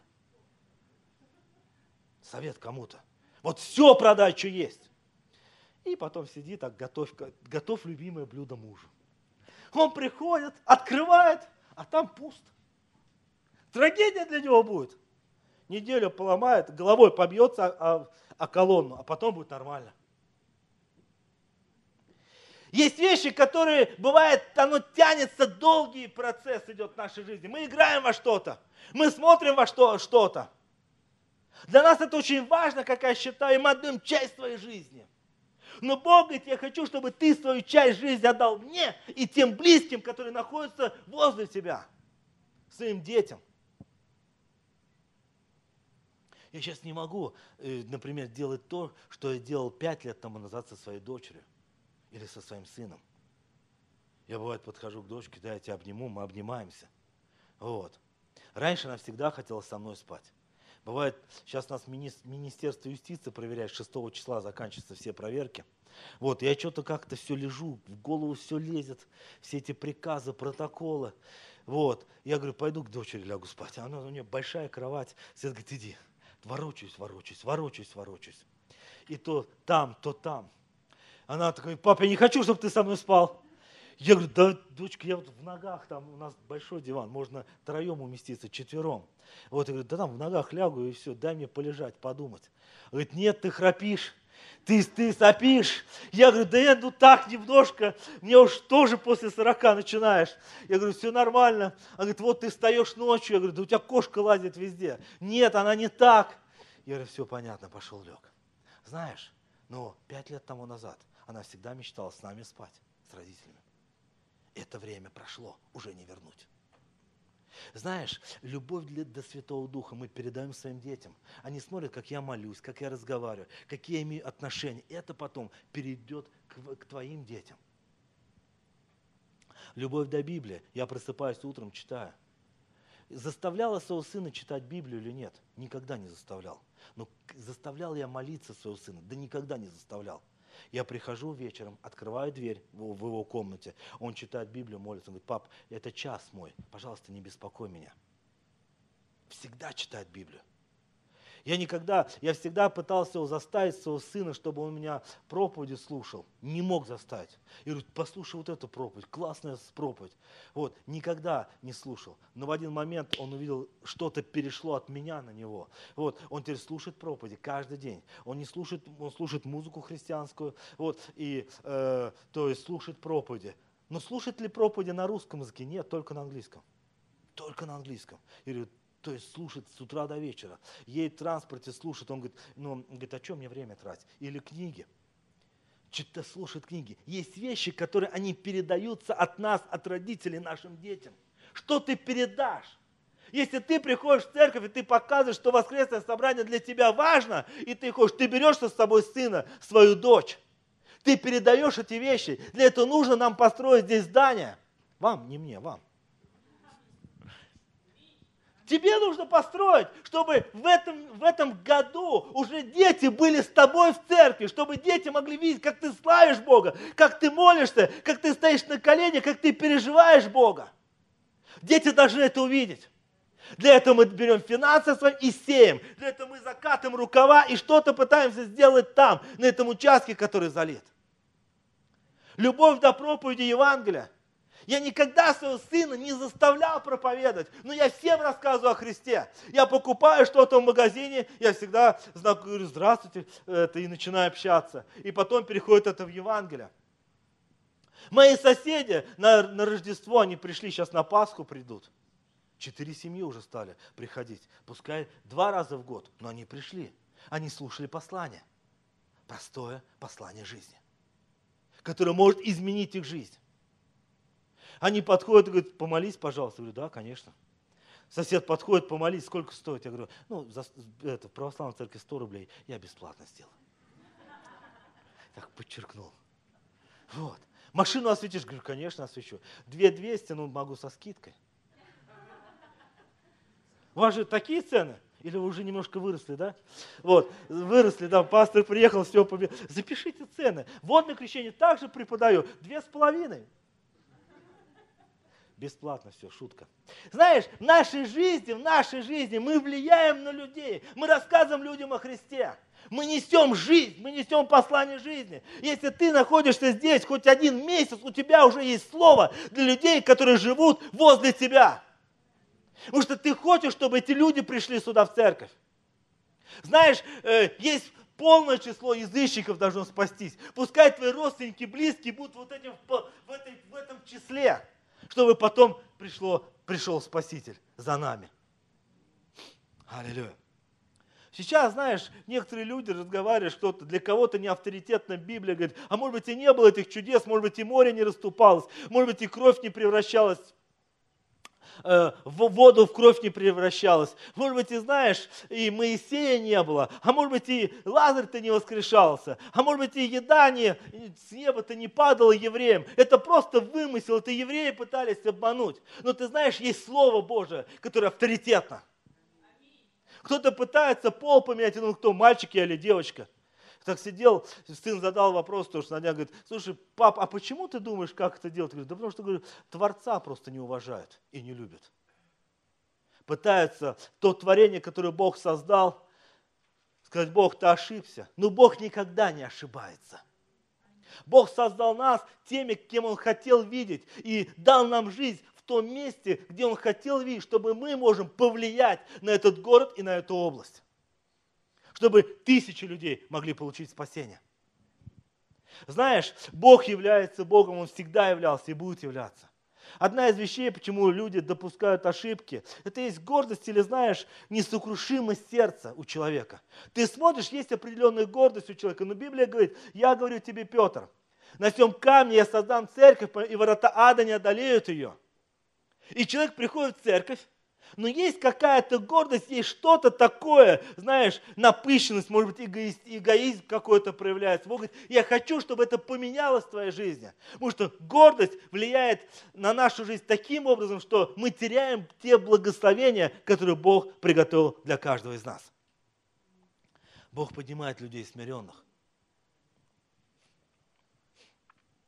Совет кому-то. Вот все продай, что есть. И потом сиди так, готовь, готовь любимое блюдо мужу. Он приходит, открывает, а там пусто. Трагедия для него будет. Неделю поломает, головой побьется о, о колонну, а потом будет нормально. Есть вещи, которые, бывает, оно тянется, долгий процесс идет в нашей жизни. Мы играем во что-то, мы смотрим во что, что-то. Для нас это очень важно, как я считаю, мы отдаем часть своей жизни. Но Бог говорит, я хочу, чтобы ты свою часть жизни отдал мне и тем близким, которые находятся возле тебя, своим детям. Я сейчас не могу, э, например, делать то, что я делал пять лет тому назад со своей дочерью или со своим сыном. Я бывает подхожу к дочке, да, я тебя обниму, мы обнимаемся. Вот. Раньше она всегда хотела со мной спать. Бывает, сейчас нас Министерство юстиции проверяет, 6 числа заканчиваются все проверки. Вот, я что-то как-то все лежу, в голову все лезет, все эти приказы, протоколы. Вот, я говорю, пойду к дочери лягу спать. Она, у нее большая кровать. Свет говорит, иди. Ворочаюсь, ворочаюсь, ворочаюсь, ворочаюсь. и то там, то там. Она такая, папа, я не хочу, чтобы ты со мной спал. Я говорю, да, дочка, я вот в ногах, там у нас большой диван, можно троем уместиться, четвером. Вот, я говорю, да там в ногах лягу и все, дай мне полежать, подумать. Говорит, нет, ты храпишь, ты, ты сопишь. Я говорю, да я ну так немножко, мне уж тоже после 40 начинаешь. Я говорю, все нормально. Она говорит, вот ты встаешь ночью. Я говорю, да у тебя кошка лазит везде. Нет, она не так. Я говорю, все понятно, пошел лег. Знаешь, ну, пять лет тому назад она всегда мечтала с нами спать, с родителями. Это время прошло, уже не вернуть. Знаешь, любовь для, до Святого Духа мы передаем своим детям. Они смотрят, как я молюсь, как я разговариваю, какие я имею отношения. Это потом перейдет к, к твоим детям. Любовь до Библии. Я просыпаюсь утром, читаю. Заставляла своего сына читать Библию или нет? Никогда не заставлял. Но заставлял я молиться своего сына? Да никогда не заставлял. Я прихожу вечером, открываю дверь в, его комнате, он читает Библию, молится, он говорит, пап, это час мой, пожалуйста, не беспокой меня. Всегда читает Библию. Я никогда, я всегда пытался его заставить, своего сына, чтобы он меня проповеди слушал. Не мог заставить. Я говорю, послушай вот эту проповедь, классная проповедь. Вот, никогда не слушал. Но в один момент он увидел, что-то перешло от меня на него. Вот, он теперь слушает проповеди каждый день. Он не слушает, он слушает музыку христианскую, вот, и, э, то есть слушает проповеди. Но слушает ли проповеди на русском языке? Нет, только на английском. Только на английском. Я говорю, то есть слушает с утра до вечера. Едет в транспорте, слушает. Он говорит, ну, говорит, о чем мне время тратить? Или книги. Что-то слушает книги. Есть вещи, которые они передаются от нас, от родителей нашим детям. Что ты передашь? Если ты приходишь в церковь, и ты показываешь, что воскресное собрание для тебя важно, и ты ходишь, ты берешь с собой сына, свою дочь, ты передаешь эти вещи. Для этого нужно нам построить здесь здание. Вам, не мне, вам. Тебе нужно построить, чтобы в этом, в этом году уже дети были с тобой в церкви, чтобы дети могли видеть, как ты славишь Бога, как ты молишься, как ты стоишь на коленях, как ты переживаешь Бога. Дети должны это увидеть. Для этого мы берем финансы свои и сеем. Для этого мы закатываем рукава и что-то пытаемся сделать там, на этом участке, который залит. Любовь до проповеди Евангелия – я никогда своего сына не заставлял проповедовать, но я всем рассказываю о Христе. Я покупаю что-то в магазине, я всегда говорю, здравствуйте, это, и начинаю общаться. И потом переходит это в Евангелие. Мои соседи на, на Рождество, они пришли, сейчас на Пасху придут. Четыре семьи уже стали приходить. Пускай два раза в год, но они пришли. Они слушали послание. Простое послание жизни, которое может изменить их жизнь. Они подходят и говорят, помолись, пожалуйста. Я говорю, да, конечно. Сосед подходит, помолись, сколько стоит? Я говорю, ну, за, это, в православной церкви 100 рублей, я бесплатно сделаю. Так подчеркнул. Вот. Машину осветишь? Говорю, конечно, освещу. 2200, ну, могу со скидкой. У вас же такие цены? Или вы уже немножко выросли, да? Вот, выросли, да, пастор приехал, все победил. Запишите цены. Водное крещение также преподаю. Две с половиной. Бесплатно все, шутка. Знаешь, в нашей жизни, в нашей жизни мы влияем на людей. Мы рассказываем людям о Христе. Мы несем жизнь, мы несем послание жизни. Если ты находишься здесь хоть один месяц, у тебя уже есть слово для людей, которые живут возле тебя. Потому что ты хочешь, чтобы эти люди пришли сюда в церковь. Знаешь, э, есть полное число язычников должно спастись. Пускай твои родственники, близкие будут вот этим, в, этой, в этом числе чтобы потом пришло, пришел Спаситель за нами. Аллилуйя. Сейчас, знаешь, некоторые люди разговаривают, что-то для кого-то не авторитетно Библия говорит, а может быть и не было этих чудес, может быть и море не расступалось, может быть и кровь не превращалась Э, в воду в кровь не превращалась. Может быть, и знаешь, и Моисея не было, а может быть, и Лазарь-то не воскрешался, а может быть, и еда не, с неба-то не падала евреям. Это просто вымысел, это евреи пытались обмануть. Но ты знаешь, есть Слово Божие, которое авторитетно. Кто-то пытается пол поменять, ну кто, мальчик или девочка – так сидел, сын задал вопрос, то что на дня говорит, слушай, пап, а почему ты думаешь, как это делать? Говорит, да потому что, говорю, Творца просто не уважают и не любят. Пытаются то творение, которое Бог создал, сказать, Бог, ты ошибся. Но Бог никогда не ошибается. Бог создал нас теми, кем Он хотел видеть, и дал нам жизнь в том месте, где Он хотел видеть, чтобы мы можем повлиять на этот город и на эту область. Чтобы тысячи людей могли получить спасение. Знаешь, Бог является Богом, Он всегда являлся и будет являться. Одна из вещей, почему люди допускают ошибки, это есть гордость или, знаешь, несокрушимость сердца у человека. Ты смотришь, есть определенная гордость у человека, но Библия говорит, я говорю тебе, Петр, на всем камне я создам церковь, и ворота ада не одолеют ее. И человек приходит в церковь, но есть какая-то гордость, есть что-то такое, знаешь, напыщенность, может быть, эгоист, эгоизм какой-то проявляется. Бог говорит, я хочу, чтобы это поменялось в твоей жизни. Потому что гордость влияет на нашу жизнь таким образом, что мы теряем те благословения, которые Бог приготовил для каждого из нас. Бог поднимает людей смиренных.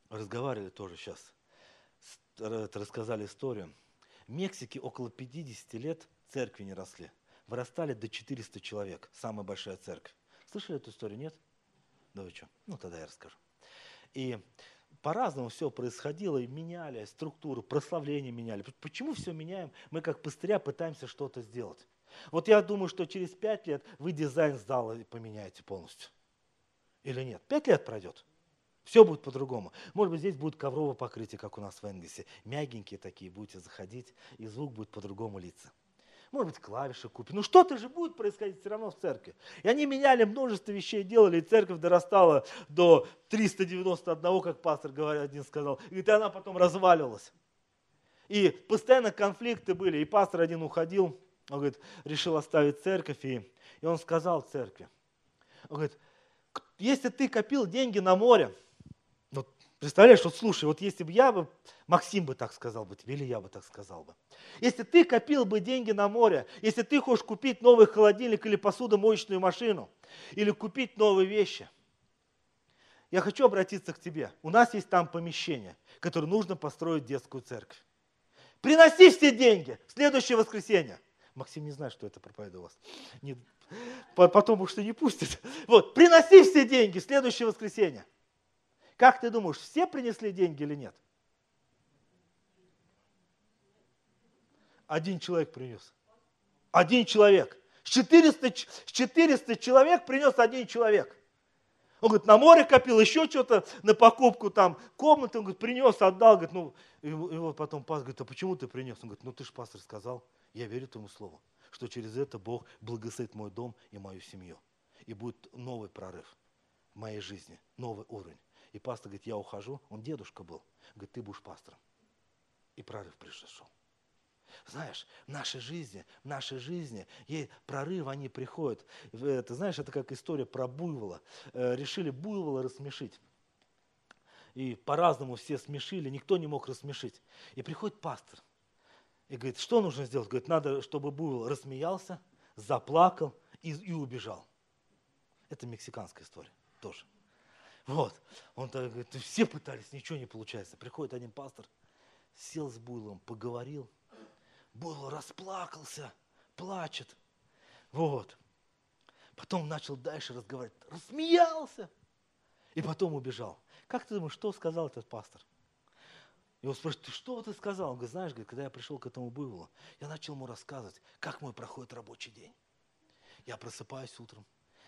Разговаривали тоже сейчас, рассказали историю в Мексике около 50 лет церкви не росли. Вырастали до 400 человек. Самая большая церковь. Слышали эту историю, нет? Да вы что? Ну, тогда я расскажу. И по-разному все происходило, и меняли структуру, прославление меняли. Почему все меняем? Мы как пастыря пытаемся что-то сделать. Вот я думаю, что через пять лет вы дизайн зала поменяете полностью. Или нет? Пять лет пройдет. Все будет по-другому. Может быть, здесь будет ковровое покрытие, как у нас в Энгельсе. Мягенькие такие, будете заходить, и звук будет по-другому литься. Может быть, клавиши купить. Ну что-то же будет происходить все равно в церкви. И они меняли множество вещей, делали, и церковь дорастала до 391, как пастор говорит, один сказал. И она потом разваливалась. И постоянно конфликты были. И пастор один уходил, он говорит, решил оставить церковь, и, и он сказал церкви, он говорит, если ты копил деньги на море, Представляешь, вот слушай, вот если бы я бы, Максим бы так сказал бы или я бы так сказал бы. Если ты копил бы деньги на море, если ты хочешь купить новый холодильник или посудомоечную машину, или купить новые вещи, я хочу обратиться к тебе. У нас есть там помещение, которое нужно построить детскую церковь. Приноси все деньги в следующее воскресенье. Максим не знает, что это проповедует у вас. Не, потом уж не пустит. Вот, приноси все деньги в следующее воскресенье. Как ты думаешь, все принесли деньги или нет? Один человек принес. Один человек. 400, 400 человек принес один человек. Он говорит, на море копил, еще что-то на покупку, там, комнату, он говорит, принес, отдал, говорит, ну, и, и вот потом пастор говорит, а почему ты принес? Он говорит, ну ты же пастор сказал, я верю твоему слову, что через это Бог благословит мой дом и мою семью. И будет новый прорыв в моей жизни, новый уровень. И пастор говорит, я ухожу. Он дедушка был. Говорит, ты будешь пастором. И прорыв пришел. Знаешь, в нашей жизни, в нашей жизни ей прорывы, они приходят. Ты знаешь, это как история про буйвола. Э, решили буйвола рассмешить. И по-разному все смешили, никто не мог рассмешить. И приходит пастор. И говорит, что нужно сделать? Говорит, надо, чтобы буйвол рассмеялся, заплакал и, и убежал. Это мексиканская история тоже. Вот. Он так говорит, все пытались, ничего не получается. Приходит один пастор, сел с Буйлом, поговорил. Буйл расплакался, плачет. Вот. Потом начал дальше разговаривать, рассмеялся. И потом убежал. Как ты думаешь, что сказал этот пастор? Его спрашивают, ты что ты сказал? Он говорит, знаешь, когда я пришел к этому буйволу, я начал ему рассказывать, как мой проходит рабочий день. Я просыпаюсь утром,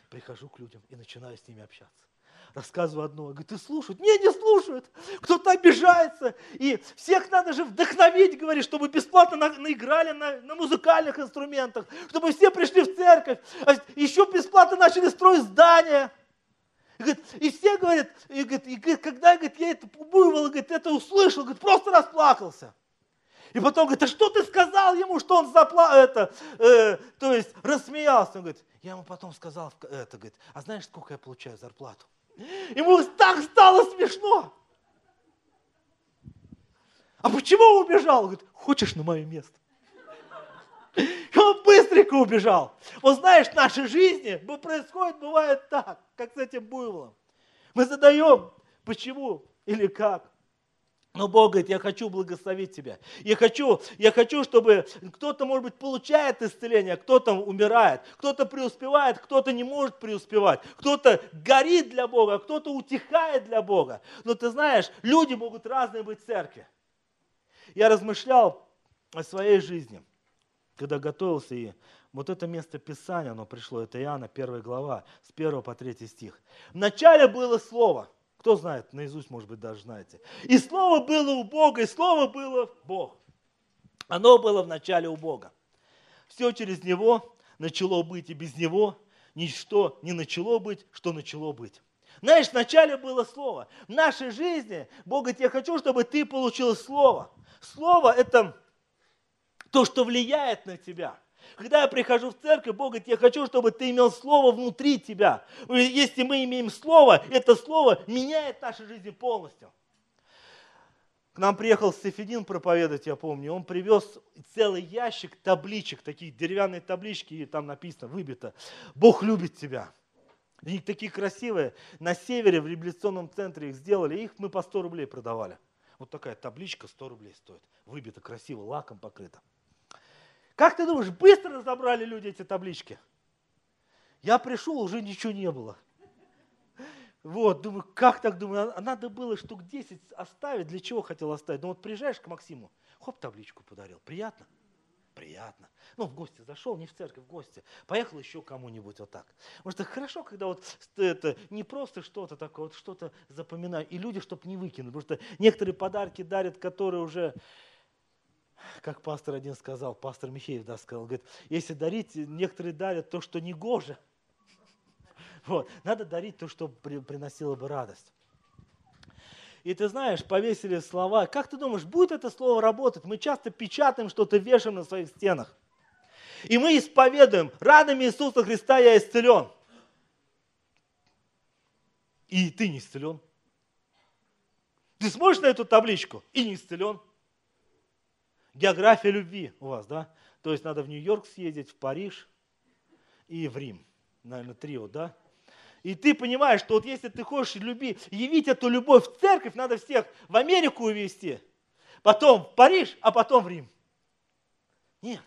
прихожу к людям и начинаю с ними общаться рассказываю одно. Говорит, ты слушают? Не, не слушают. Кто-то обижается. И всех надо же вдохновить, говорит, чтобы бесплатно на, наиграли на, на музыкальных инструментах, чтобы все пришли в церковь. А еще бесплатно начали строить здания. И, говорит, и все говорят, и, говорит, и, говорит, когда говорит, я это буйвол, говорит, это услышал, говорит, просто расплакался. И потом говорит, а что ты сказал ему, что он запла... это, э, то есть рассмеялся. Он говорит, я ему потом сказал, это, говорит, а знаешь, сколько я получаю зарплату? Ему так стало смешно. А почему убежал? Говорит, хочешь на мое место? И он быстренько убежал. Вот знаешь, в нашей жизни происходит, бывает так, как с этим буйволом. Мы задаем, почему или как. Но Бог говорит, я хочу благословить тебя. Я хочу, я хочу, чтобы кто-то, может быть, получает исцеление, кто-то умирает, кто-то преуспевает, кто-то не может преуспевать, кто-то горит для Бога, кто-то утихает для Бога. Но ты знаешь, люди могут разные быть в церкви. Я размышлял о своей жизни, когда готовился, и вот это место Писания, оно пришло, это Иоанна, первая глава, с 1 по 3 стих. Вначале было Слово – кто знает, наизусть, может быть, даже знаете. И Слово было у Бога, и Слово было Бог. Оно было в начале у Бога. Все через Него начало быть, и без Него ничто не начало быть, что начало быть. Знаешь, вначале было Слово. В нашей жизни, Бог говорит, я хочу, чтобы ты получил Слово. Слово – это то, что влияет на тебя. Когда я прихожу в церковь, Бог говорит, я хочу, чтобы ты имел Слово внутри тебя. Если мы имеем Слово, это Слово меняет нашу жизнь полностью. К нам приехал Сефедин проповедовать, я помню. Он привез целый ящик табличек, такие деревянные таблички, и там написано, выбито, Бог любит тебя. Они такие красивые. На севере, в революционном центре их сделали, их мы по 100 рублей продавали. Вот такая табличка 100 рублей стоит. Выбито красиво, лаком покрыто. Как ты думаешь, быстро разобрали люди эти таблички? Я пришел, уже ничего не было. Вот, думаю, как так, думаю, а надо было штук 10 оставить, для чего хотел оставить? Ну вот приезжаешь к Максиму, хоп, табличку подарил, приятно? Приятно. Ну, в гости зашел, не в церковь, в гости. Поехал еще кому-нибудь вот так. Потому что хорошо, когда вот это не просто что-то такое, вот что-то запоминаю. И люди, чтобы не выкинуть. Потому что некоторые подарки дарят, которые уже как пастор один сказал, пастор Михеев да, сказал, говорит, если дарить, некоторые дарят то, что не гоже. Вот. Надо дарить то, что приносило бы радость. И ты знаешь, повесили слова. Как ты думаешь, будет это слово работать? Мы часто печатаем что-то, вешаем на своих стенах. И мы исповедуем, ранами Иисуса Христа я исцелен. И ты не исцелен. Ты смотришь на эту табличку и не исцелен. География любви у вас, да? То есть надо в Нью-Йорк съездить, в Париж и в Рим. Наверное, трио, да? И ты понимаешь, что вот если ты хочешь люби, явить эту любовь в церковь, надо всех в Америку увезти, потом в Париж, а потом в Рим. Нет.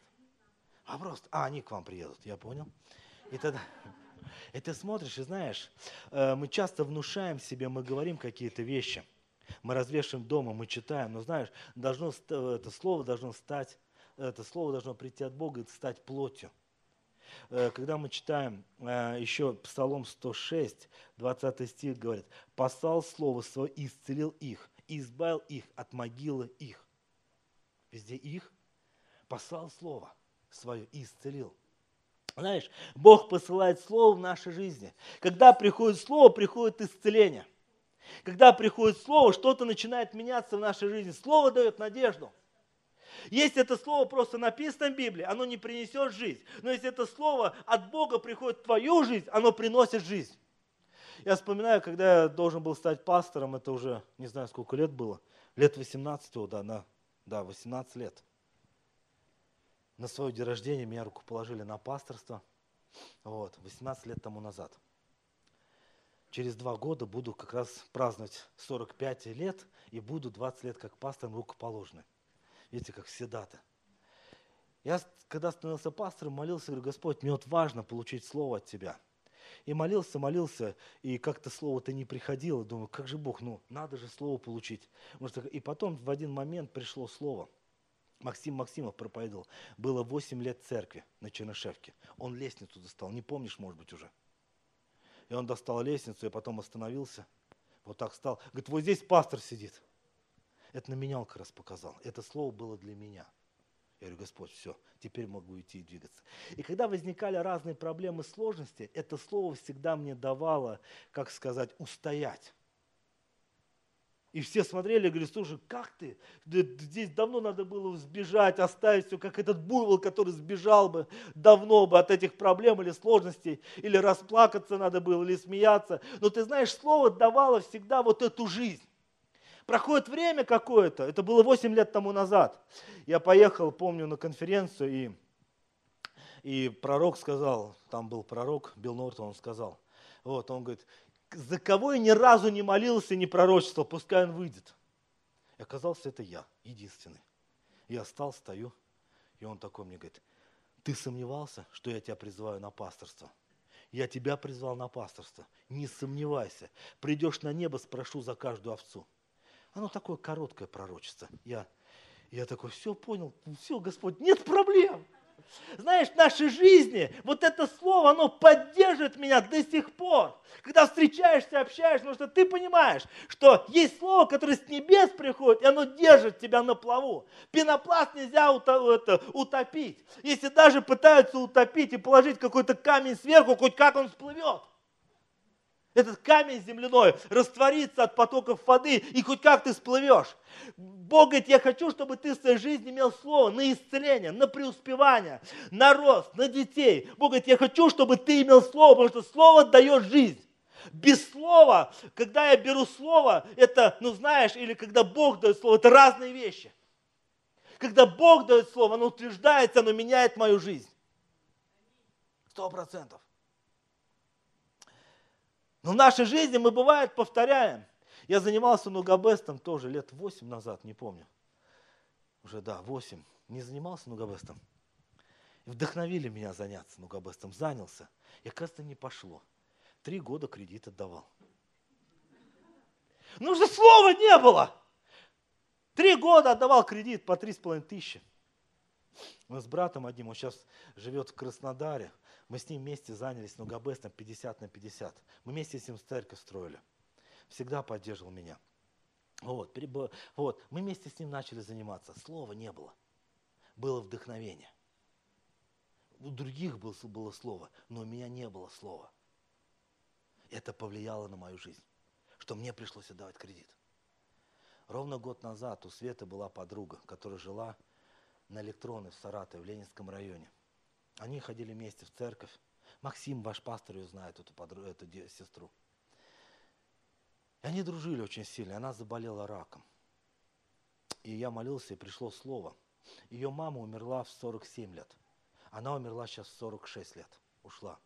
Вопрос, а они к вам приедут, я понял. И тогда, и ты смотришь и знаешь, э, мы часто внушаем себе, мы говорим какие-то вещи – мы развешиваем дома, мы читаем, но знаешь, должно, это слово должно стать, это слово должно прийти от Бога и стать плотью. Э, когда мы читаем э, еще Псалом 106, 20 стих говорит, «Послал слово свое и исцелил их, и избавил их от могилы их». Везде их. Послал слово свое и исцелил. Знаешь, Бог посылает слово в нашей жизни. Когда приходит слово, приходит исцеление – когда приходит Слово, что-то начинает меняться в нашей жизни. Слово дает надежду. Если это слово просто написано в Библии, оно не принесет жизнь. Но если это слово от Бога приходит в твою жизнь, оно приносит жизнь. Я вспоминаю, когда я должен был стать пастором, это уже не знаю сколько лет было, лет 18, да, на, да, 18 лет. На свое день рождения меня руку положили на пасторство, вот, 18 лет тому назад через два года буду как раз праздновать 45 лет и буду 20 лет как пастором рукоположный. Видите, как все даты. Я, когда становился пастором, молился, говорю, Господь, мне вот важно получить слово от Тебя. И молился, молился, и как-то слово-то не приходило. Думаю, как же Бог, ну надо же слово получить. Может, и потом в один момент пришло слово. Максим Максимов проповедовал. Было 8 лет церкви на Чернышевке. Он лестницу достал, не помнишь, может быть, уже. И он достал лестницу, и потом остановился. Вот так встал. Говорит, вот здесь пастор сидит. Это на меня он как раз показал. Это слово было для меня. Я говорю, Господь, все, теперь могу идти и двигаться. И когда возникали разные проблемы, сложности, это слово всегда мне давало, как сказать, устоять. И все смотрели и говорили, слушай, как ты? Здесь давно надо было сбежать, оставить все, как этот буйвол, который сбежал бы давно бы от этих проблем или сложностей, или расплакаться надо было, или смеяться. Но ты знаешь, слово давало всегда вот эту жизнь. Проходит время какое-то, это было 8 лет тому назад. Я поехал, помню, на конференцию, и, и пророк сказал, там был пророк, Билл Нортон, он сказал, вот, он говорит, за кого я ни разу не молился, не пророчествовал, пускай он выйдет. И оказался это я, единственный. Я встал, стою, и он такой мне говорит, ты сомневался, что я тебя призываю на пасторство? Я тебя призвал на пасторство. Не сомневайся. Придешь на небо, спрошу за каждую овцу. Оно такое короткое пророчество. Я, я такой, все понял, все, Господь, нет проблем. Знаешь, в нашей жизни вот это слово, оно поддерживает меня до сих пор. Когда встречаешься, общаешься, потому что ты понимаешь, что есть слово, которое с небес приходит, и оно держит тебя на плаву. Пенопласт нельзя утопить. Если даже пытаются утопить и положить какой-то камень сверху, хоть как он всплывет этот камень земляной растворится от потоков воды, и хоть как ты всплывешь. Бог говорит, я хочу, чтобы ты в своей жизни имел слово на исцеление, на преуспевание, на рост, на детей. Бог говорит, я хочу, чтобы ты имел слово, потому что слово дает жизнь. Без слова, когда я беру слово, это, ну знаешь, или когда Бог дает слово, это разные вещи. Когда Бог дает слово, оно утверждается, оно меняет мою жизнь. Сто процентов. Но в нашей жизни мы бывает повторяем. Я занимался нугабестом тоже лет 8 назад, не помню. Уже, да, 8. Не занимался нугабестом. Вдохновили меня заняться нугабестом. Занялся. И, оказывается, не пошло. Три года кредит отдавал. Ну же слова не было. Три года отдавал кредит по три с половиной тысячи. Мы с братом одним, он сейчас живет в Краснодаре. Мы с ним вместе занялись Нугабестом 50 на 50. Мы вместе с ним церковь строили. Всегда поддерживал меня. Вот, вот, мы вместе с ним начали заниматься. Слова не было. Было вдохновение. У других было, было слово, но у меня не было слова. Это повлияло на мою жизнь, что мне пришлось отдавать кредит. Ровно год назад у Светы была подруга, которая жила на электроны в Саратове, в Ленинском районе. Они ходили вместе в церковь. Максим, ваш пастор, ее знает, эту, подругу, эту сестру. И они дружили очень сильно. Она заболела раком. И я молился, и пришло слово. Ее мама умерла в 47 лет. Она умерла сейчас в 46 лет. Ушла.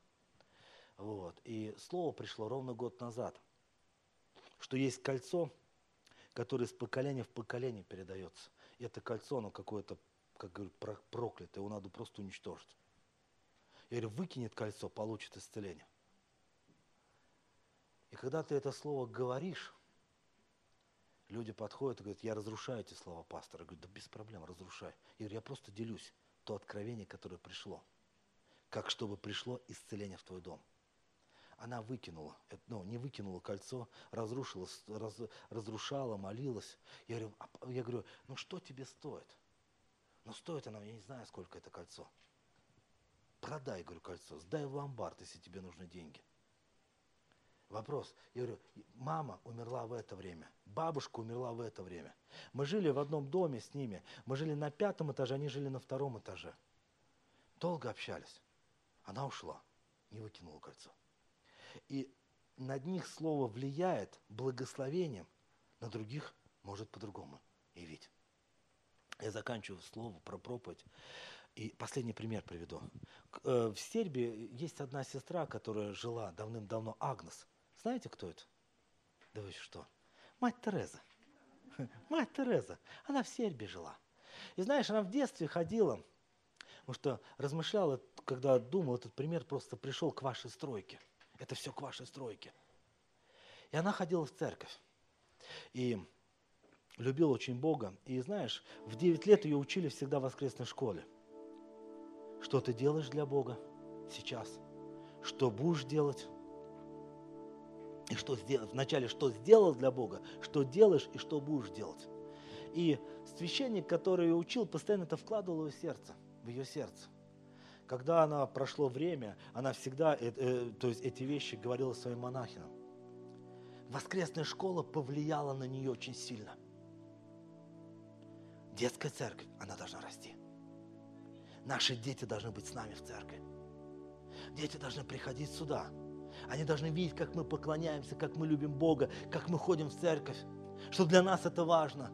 Вот. И слово пришло ровно год назад, что есть кольцо, которое из поколения в поколение передается. И это кольцо, оно какое-то, как говорят, проклятое, его надо просто уничтожить. Я говорю, выкинет кольцо, получит исцеление. И когда ты это слово говоришь, люди подходят и говорят, я разрушаю эти слова пастора. Я говорю, да без проблем, разрушай. Я говорю, я просто делюсь то откровение, которое пришло. Как чтобы пришло исцеление в твой дом. Она выкинула, ну, не выкинула кольцо, разрушила, раз, разрушала, молилась. Я говорю, я говорю, ну что тебе стоит? Ну стоит она, я не знаю, сколько это кольцо. Продай, говорю, кольцо, сдай в ломбард, если тебе нужны деньги. Вопрос. Я говорю, мама умерла в это время, бабушка умерла в это время. Мы жили в одном доме с ними. Мы жили на пятом этаже, они жили на втором этаже. Долго общались. Она ушла, не выкинула кольцо. И над них слово влияет благословением, на других может по-другому явить. Я заканчиваю слово про проповедь. И последний пример приведу. Э, в Сербии есть одна сестра, которая жила давным-давно, Агнес. Знаете, кто это? Да вы что? Мать Тереза. Мать Тереза. Она в Сербии жила. И знаешь, она в детстве ходила, потому что размышляла, когда думал, этот пример просто пришел к вашей стройке. Это все к вашей стройке. И она ходила в церковь. И любила очень Бога. И знаешь, в 9 лет ее учили всегда в воскресной школе. Что ты делаешь для Бога сейчас? Что будешь делать? И что сделать? Вначале, что сделал для Бога, что делаешь и что будешь делать. И священник, который ее учил, постоянно это вкладывал в ее сердце, в ее сердце. Когда она прошло время, она всегда, э, э, то есть эти вещи говорила своим монахинам. Воскресная школа повлияла на нее очень сильно. Детская церковь, она должна расти. Наши дети должны быть с нами в церкви. Дети должны приходить сюда. Они должны видеть, как мы поклоняемся, как мы любим Бога, как мы ходим в церковь. Что для нас это важно.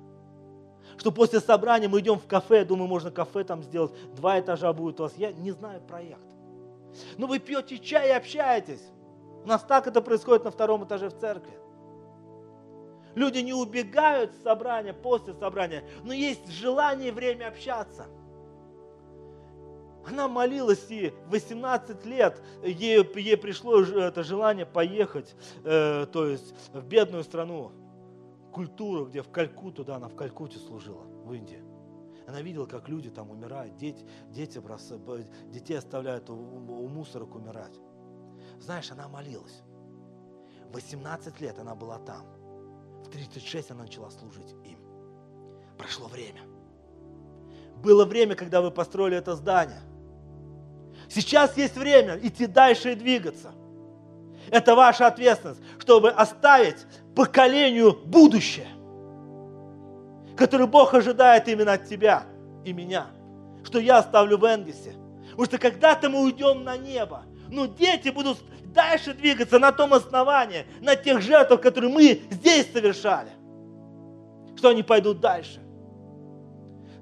Что после собрания мы идем в кафе, думаю, можно кафе там сделать, два этажа будет у вас. Я не знаю проект. Но вы пьете чай и общаетесь. У нас так это происходит на втором этаже в церкви. Люди не убегают с собрания, после собрания, но есть желание и время общаться. Она молилась, и 18 лет ей, ей пришло это желание поехать, э, то есть в бедную страну, культуру, где в Калькуту, да, она в Калькуте служила, в Индии. Она видела, как люди там умирают, дети, дети бросают, детей оставляют у, у мусорок умирать. Знаешь, она молилась. 18 лет она была там. В 36 она начала служить им. Прошло время. Было время, когда вы построили это здание. Сейчас есть время идти дальше и двигаться. Это ваша ответственность, чтобы оставить поколению будущее который Бог ожидает именно от тебя и меня, что я оставлю в Энгельсе. Потому что когда-то мы уйдем на небо, но дети будут дальше двигаться на том основании, на тех жертвах, которые мы здесь совершали. Что они пойдут дальше.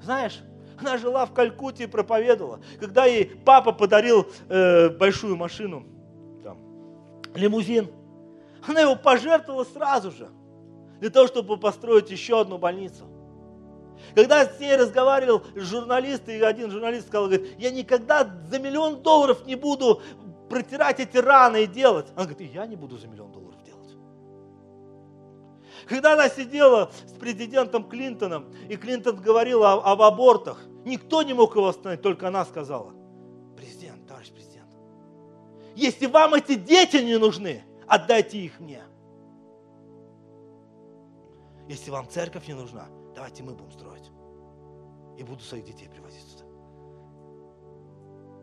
Знаешь, она жила в Калькутте и проповедовала. Когда ей папа подарил э, большую машину, там, лимузин, она его пожертвовала сразу же, для того, чтобы построить еще одну больницу. Когда с ней разговаривал журналист, и один журналист сказал, говорит, я никогда за миллион долларов не буду протирать эти раны и делать. Она говорит, я не буду за миллион долларов делать. Когда она сидела с президентом Клинтоном, и Клинтон говорил об, об абортах, никто не мог его остановить, только она сказала, президент, товарищ президент, если вам эти дети не нужны, отдайте их мне. Если вам церковь не нужна, давайте мы будем строить. И буду своих детей привозить сюда.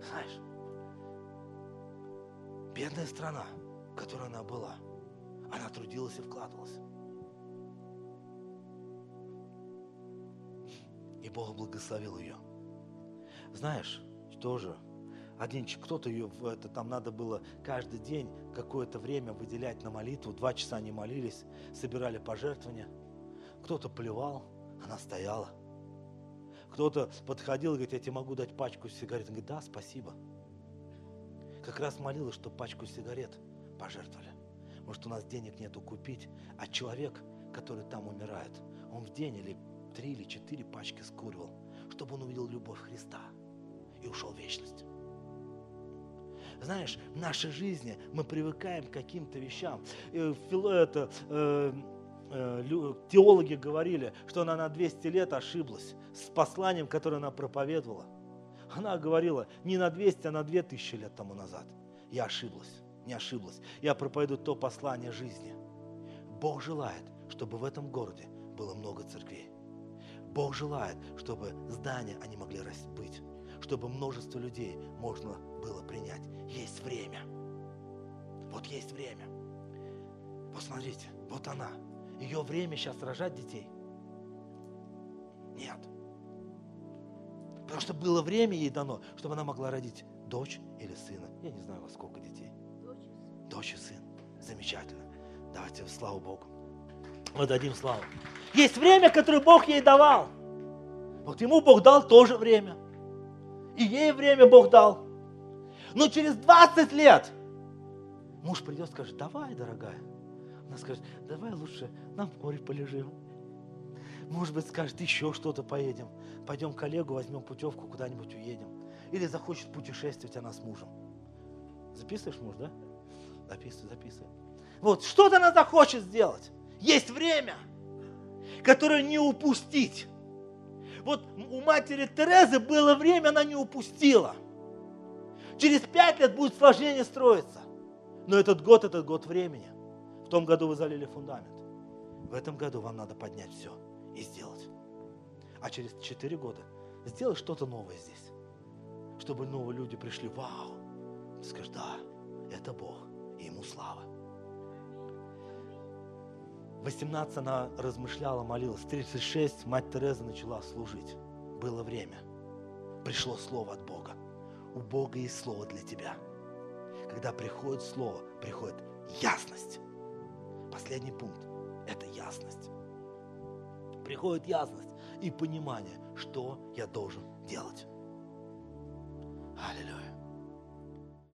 Знаешь, бедная страна, в которой она была, она трудилась и вкладывалась. И Бог благословил ее. Знаешь, тоже один кто-то ее это там надо было каждый день какое-то время выделять на молитву. Два часа они молились, собирали пожертвования. Кто-то плевал, она стояла. Кто-то подходил и говорит, я тебе могу дать пачку сигарет. Он говорит, да, спасибо. Как раз молилась, что пачку сигарет пожертвовали. Может, у нас денег нету купить, а человек, который там умирает, он в день или три или четыре пачки скуривал, чтобы он увидел любовь Христа и ушел в вечность. Знаешь, в нашей жизни мы привыкаем к каким-то вещам. Это, э, Э, теологи говорили, что она на 200 лет ошиблась с посланием, которое она проповедовала. Она говорила не на 200, а на 2000 лет тому назад. Я ошиблась, не ошиблась. Я проповедую то послание жизни. Бог желает, чтобы в этом городе было много церквей. Бог желает, чтобы здания они могли быть, чтобы множество людей можно было принять. Есть время. Вот есть время. Посмотрите, вот она, ее время сейчас рожать детей? Нет. Потому что было время ей дано, чтобы она могла родить дочь или сына. Я не знаю, вас сколько детей. Дочь и сын. Замечательно. Давайте славу Богу. Мы дадим славу. Есть время, которое Бог ей давал. Вот ему Бог дал тоже время. И ей время Бог дал. Но через 20 лет муж придет и скажет, давай, дорогая, она скажет, давай лучше на море полежим. Может быть, скажет, еще что-то поедем. Пойдем коллегу, возьмем путевку, куда-нибудь уедем. Или захочет путешествовать она с мужем. Записываешь, муж, да? Записывай, записывай. Вот, что-то она захочет сделать. Есть время, которое не упустить. Вот у матери Терезы было время, она не упустила. Через пять лет будет сложнее строиться. Но этот год, этот год времени том году вы залили фундамент. В этом году вам надо поднять все и сделать. А через 4 года сделай что-то новое здесь. Чтобы новые люди пришли, вау, ты скажешь, да, это Бог, и Ему слава. 18 она размышляла, молилась. 36 мать Тереза начала служить. Было время. Пришло слово от Бога. У Бога есть слово для тебя. Когда приходит слово, приходит ясность. Последний пункт – это ясность. Приходит ясность и понимание, что я должен делать. Аллилуйя.